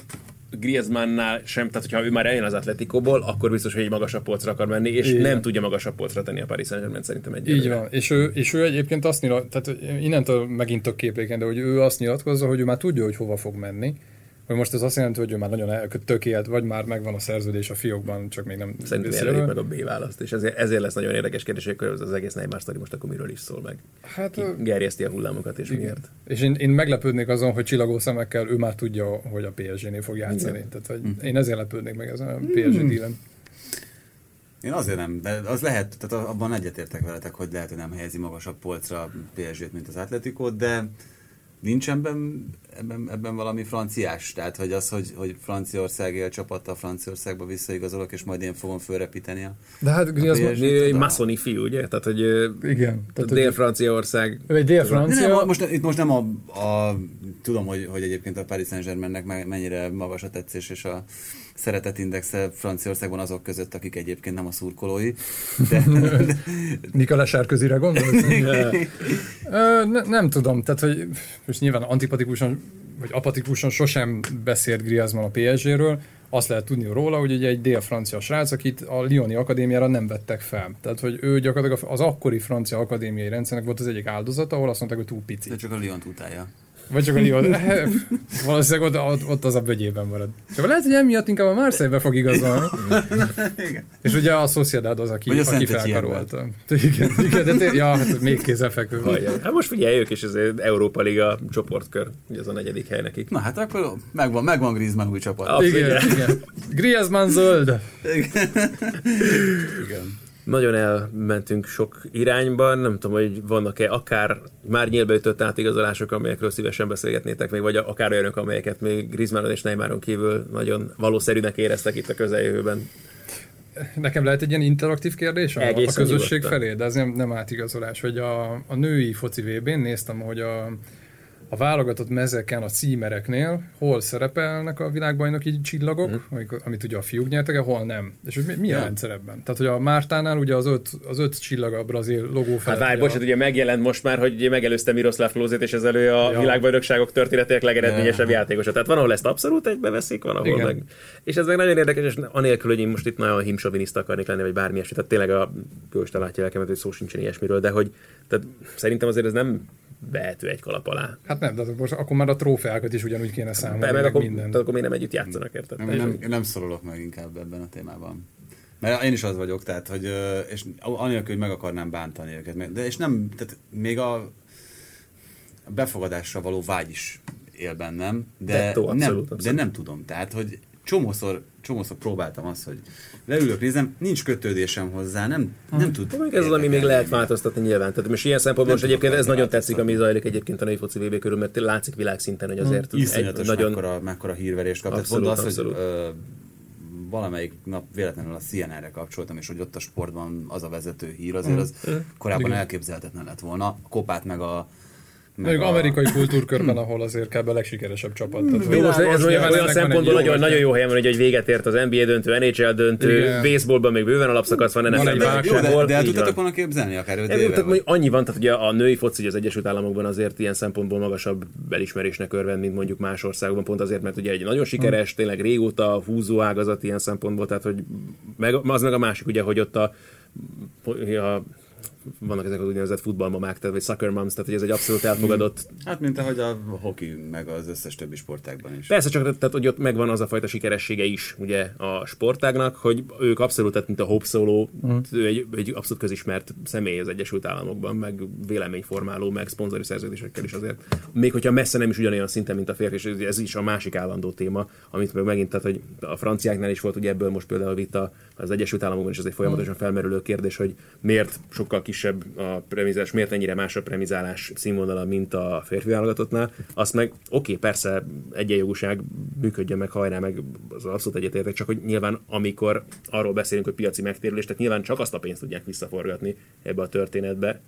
Griezmannnál sem, tehát hogyha ő már eljön az Atletikóból, akkor biztos, hogy egy magasabb polcra akar menni, és Igen. nem tudja magasabb polcra tenni a Paris Saint-Germain szerintem egy. Így van, és ő, és ő egyébként azt nyilat, tehát innentől megint a képléken, de hogy ő azt nyilatkozza, hogy ő már tudja, hogy hova fog menni, hogy most ez azt jelenti, hogy ő már nagyon tökélt, vagy már megvan a szerződés a fiókban, csak még nem Szerintem meg a B választ, és ezért, ezért lesz nagyon érdekes kérdés, hogy az egész Neymar sztori most akkor miről is szól meg. Hát, gerjeszti a hullámokat, és igen. miért. És én, én meglepődnék azon, hogy csillagó szemekkel ő már tudja, hogy a PSG-nél fog játszani. Igen. Tehát, hogy hm. én ezért lepődnék meg ezen a PSG dílen. Én azért nem, de az lehet, tehát abban egyetértek veletek, hogy lehet, hogy nem helyezi magasabb polcra a PSG-t, mint az Atletikót, de nincs ebben, ebben, ebben valami franciás, tehát hogy az, hogy, hogy Franciaország él csapattal Franciaországba visszaigazolok, és majd én fogom fölrepíteni a De hát a az egy masszoni fiú, ugye? Tehát, hogy Igen. Tehát, Dél-Franciaország. Egy Dél-Francia. Nem, most, itt most nem a, a tudom, hogy, hogy egyébként a Paris Saint-Germainnek mennyire magas a tetszés és a szeretetindexe Franciaországban azok között, akik egyébként nem a szurkolói. De. Nikola Sárközire gondolsz? ne, nem tudom, tehát hogy most nyilván antipatikusan vagy apatikusan sosem beszélt Griezmann a PSG-ről, azt lehet tudni róla, hogy ugye egy dél-francia srác, akit a Lyoni Akadémiára nem vettek fel. Tehát, hogy ő gyakorlatilag az akkori francia akadémiai rendszernek volt az egyik áldozata, ahol azt mondták, hogy túl pici. De csak a Lyon utálja. Vagy csak a Lyon. Valószínűleg ott, ott, ott, az a bögyében marad. Csak lehet, hogy emiatt inkább a Marseille-be fog igazolni. És ugye a Sociedad az, aki, a aki felkarolta. Igen, igen, de ja, hát még kézenfekvő vagy. Hát most figyelj, ők is az Európa Liga csoportkör, ugye az a negyedik hely nekik. Na hát akkor megvan, megvan Griezmann új csapat. Abszolút. Igen, igen. Griezmann zöld. Igen. igen nagyon elmentünk sok irányban, nem tudom, hogy vannak-e akár már nyílbe ütött átigazolások, amelyekről szívesen beszélgetnétek még, vagy akár olyanok, amelyeket még Griezmannon és Neymaron kívül nagyon valószerűnek éreztek itt a közeljövőben. Nekem lehet egy ilyen interaktív kérdés a, a közösség nyugodtan. felé, de ez nem, nem átigazolás, hogy a, a női foci VB-n néztem, hogy a, a válogatott mezeken, a címereknél hol szerepelnek a világbajnoki csillagok, mm. amit ugye a fiúk nyertek, hol nem. És mi, mi a ja. rendszer ebben? Tehát, hogy a Mártánál ugye az öt, az öt csillag a brazil logó fel. Hát várj, a... bocsánat, ugye megjelent most már, hogy megelőzte Miroslav Klózét, és ez elő a ja. világbajnokságok történetek legeredményesebb ja. játékosa. Tehát van, ahol ezt abszolút egybeveszik, van, ahol Igen. meg. És ez meg nagyon érdekes, és anélkül, hogy én most itt nagyon himsoviniszta akarnék lenni, vagy bármi ilyesmi. Tehát tényleg a Jóisten látja lelkemet, hogy szó sincsen ilyesmiről, de hogy tehát szerintem azért ez nem behető egy kalap alá. Hát nem, de most akkor már a trófeákat is ugyanúgy kéne számolni, meg, meg akkor, minden. Tehát akkor még nem együtt játszanak, érted? Nem, nem, nem szorolok meg inkább ebben a témában. Mert én is az vagyok, tehát, hogy, és anélkül, hogy meg akarnám bántani őket. De és nem, tehát még a befogadásra való vágy is él bennem, de, de, tó, abszolút, nem, abszolút. de nem tudom. Tehát, hogy csomószor, csomószor próbáltam azt, hogy leülök, nézem, nincs kötődésem hozzá, nem, nem tud. Mondjuk ez az, ami még lehet változtatni nyilván. Tehát most ilyen szempontból most egyébként ez nagyon tetszik, ami zajlik egyébként a női foci VB körül, mert látszik világszinten, hogy azért Iszonyatos egy, nagyon... mekkora, mekkora hírverést kap. Abszolút, Tehát az, hogy ö, valamelyik nap véletlenül a CNN-re kapcsoltam, és hogy ott a sportban az a vezető hír, azért mm. az korábban Igen. elképzelhetetlen lett volna. A kopát meg a meg a... amerikai kultúrkörben, ahol azért kb. a legsikeresebb csapat. Tehát, Jó, ez, ez olyan, olyan szempontból nagyon, nagyon jó helyen van, hogy egy véget ért az NBA döntő, NHL döntő, Igen. baseballban még bőven alapszakasz van, NFL-ben de, de el tudtatok volna képzelni akár 5 éve? Tehát, annyi van, tehát ugye a női foci az Egyesült Államokban azért ilyen szempontból magasabb belismerésnek örvend, mint mondjuk más országokban, pont azért, mert ugye egy nagyon sikeres, tényleg régóta húzó ágazat ilyen szempontból, tehát hogy meg, az meg a másik ugye, hogy ott a, a vannak ezek az úgynevezett futballmamák, tehát, vagy soccer moms, tehát hogy ez egy abszolút elfogadott... Hát, mint ahogy a hoki, meg az összes többi sportágban is. Persze, csak tehát, hogy ott megvan az a fajta sikeressége is, ugye, a sportágnak, hogy ők abszolút, tehát mint a Hope Solo, mm. egy, egy abszolút közismert személy az Egyesült Államokban, meg véleményformáló, meg szponzori szerződésekkel is azért. Még hogyha messze nem is ugyanolyan szinten, mint a férfi, és ez is a másik állandó téma, amit meg megint, tehát, hogy a franciáknál is volt ugye ebből most például vita, az Egyesült Államokban is ez egy folyamatosan felmerülő kérdés, hogy miért sokkal kisebb a premizálás, miért ennyire más a premizálás színvonala, mint a férfi válogatottnál, azt meg oké, okay, persze egyenjogúság működjön meg, hajrá meg, az abszolút egyetértek, csak hogy nyilván amikor arról beszélünk, hogy piaci megtérülés, tehát nyilván csak azt a pénzt tudják visszaforgatni ebbe a történetbe,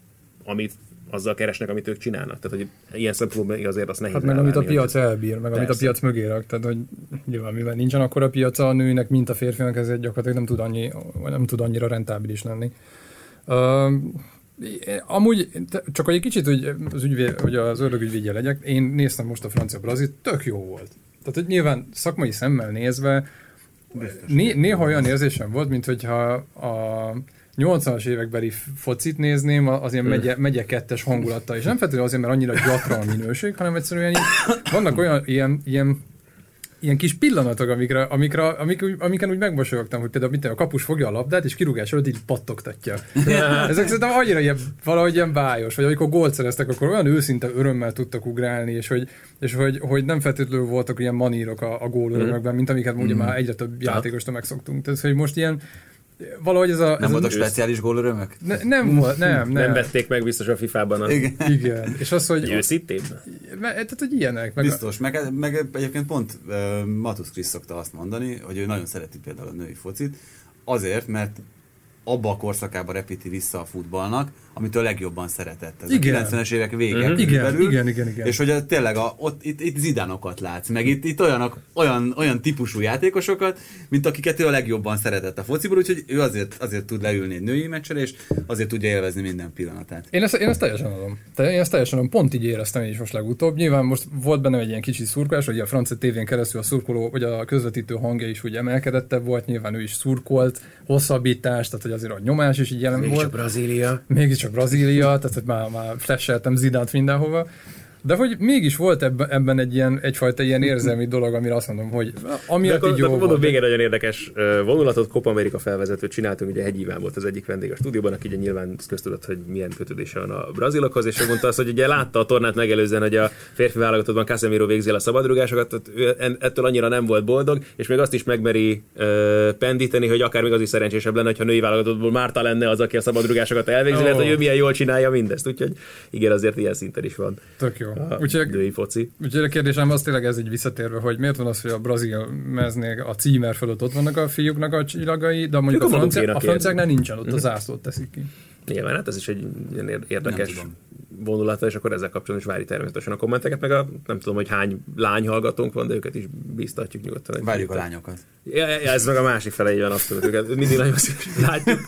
amit azzal keresnek, amit ők csinálnak. Tehát, hogy ilyen szempontból azért az nehéz. Hát meg amit a piac elbír, meg Persze. amit a piac mögé rak. Tehát, hogy nyilván, mivel nincsen akkor a piaca a nőnek, mint a férfinak, ez egy gyakorlatilag nem tud, annyi, nem tud annyira rentábilis lenni. Amúgy, csak hogy egy kicsit hogy az, ügyvéd, hogy az ördögügyvédje legyek, én néztem most a francia brazil, tök jó volt. Tehát, hogy nyilván szakmai szemmel nézve, né, néha olyan érzésem volt, mint hogyha a 80-as évekbeli focit nézném, az ilyen megye, megye kettes hangulattal, és nem feltétlenül azért, mert annyira gyakran a minőség, hanem egyszerűen így, vannak olyan ilyen, ilyen ilyen kis pillanatok, amikre, amikre, amik, amiken úgy megmosolyogtam, hogy például mint a kapus fogja a labdát, és kirúgás előtt így pattogtatja. Ezek szerintem annyira ilyen, valahogy ilyen bájos, vagy amikor gólt szereztek, akkor olyan őszinte örömmel tudtak ugrálni, és hogy, és hogy, hogy nem feltétlenül voltak ilyen manírok a, a gólörömökben, mint amiket mm. ugye már egyre több játékostól megszoktunk. Tehát, hogy most ilyen valahogy ez a... Nem voltak speciális gólörömök? Ne, nem volt, nem, nem. Nem vették meg biztos a FIFA-ban. A... Igen. Igen. És az, hogy... Őszintén? Tehát, hogy ilyenek. Meg biztos, a... meg, meg egyébként pont uh, Matusz Krisz szokta azt mondani, hogy ő nagyon szereti például a női focit, azért, mert abba a korszakába repíti vissza a futballnak, amit a legjobban szeretett. Ez igen. a 90-es évek vége. Uh-huh. Igen, belül, igen, igen, igen. És hogy a, tényleg a, ott, itt, itt zidánokat látsz, meg itt, itt olyanok, olyan, olyan típusú játékosokat, mint akiket ő a legjobban szeretett a fociból, úgyhogy ő azért, azért tud leülni egy női meccsre, és azért tudja élvezni minden pillanatát. Én ezt, én ezt teljesen adom. Te, én ezt teljesen adom. Pont így éreztem is most legutóbb. Nyilván most volt benne egy ilyen kicsi szurkolás, hogy a francia tévén keresztül a szurkoló, vagy a közvetítő hangja is úgy emelkedettebb volt, nyilván ő is szurkolt, hosszabbítás, tehát hogy azért a nyomás is így jelen Mégis volt. Csak Brazília. Mégis csak Brazília, tehát hogy már, már flasheltem Zidánt mindenhova. De hogy mégis volt ebben, egy ilyen, egyfajta ilyen érzelmi dolog, amire azt mondom, hogy ami de akkor, így jó akkor mondom, végén nagyon érdekes vonulatot, Copa Amerika felvezetőt csináltunk, ugye Hegy Iván volt az egyik vendég a stúdióban, aki ugye nyilván köztudott, hogy milyen kötődése van a brazilokhoz, és ő mondta azt, hogy ugye látta a tornát megelőzően, hogy a férfi válogatottban Casemiro végzi a szabadrugásokat, ő ettől annyira nem volt boldog, és még azt is megmeri uh, pendíteni, hogy akár még az is szerencsésebb lenne, ha női válogatottból Márta lenne az, aki a szabadrugásokat elvégzi, oh. mert hogy ő milyen jól csinálja mindezt. Úgyhogy igen, azért ilyen szinten is van. Tök jó. A úgyhogy, női foci. Úgyhogy a kérdésem az tényleg ez így visszatérve, hogy miért van az, hogy a brazil meznék a címer fölött ott vannak a fiúknak a csillagai, de mondjuk a, francia, a franciáknál nincsen ott, a zászlót teszik ki. Nyilván, hát ez is egy ilyen érdekes vonulata, és akkor ezzel kapcsolatban is várjuk természetesen a kommenteket, meg a, nem tudom, hogy hány lány hallgatónk van, de őket is biztatjuk nyugodtan. Várjuk a lányokat. Ja, ja, ez meg a másik fele, így van abszolút, őket mindig nagyon szívesen látjuk.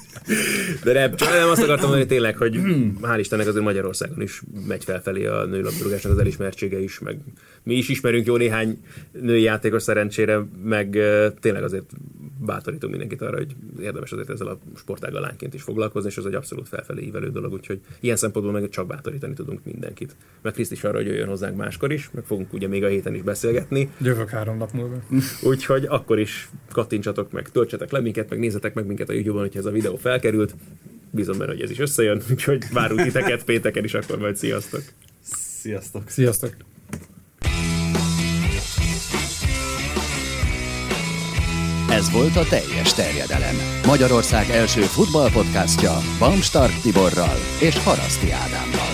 De nem, csak nem azt akartam mondani tényleg, hogy hál' Istennek azért Magyarországon is megy felfelé a női labdarúgásnak az elismertsége is, meg mi is ismerünk jó néhány női játékos szerencsére, meg tényleg azért bátorítunk mindenkit arra, hogy érdemes azért ezzel a sportággal lányként is foglalkozni, és ez egy abszolút felfelé ívelő dolog, úgyhogy ilyen szempontból meg csak bátorítani tudunk mindenkit. Meg Kriszt is arra, hogy jöjjön hozzánk máskor is, meg fogunk ugye még a héten is beszélgetni. Jövök három nap múlva. úgyhogy akkor is kattintsatok meg, töltsetek le minket, meg nézzetek meg minket a YouTube-on, hogyha ez a videó felkerült. Bízom benne, hogy ez is összejön, úgyhogy várunk titeket pénteken is, akkor majd sziasztok! Sziasztok! Sziasztok! Ez volt a teljes terjedelem. Magyarország első futballpodcastja Bamstark Tiborral és Haraszti Ádámmal.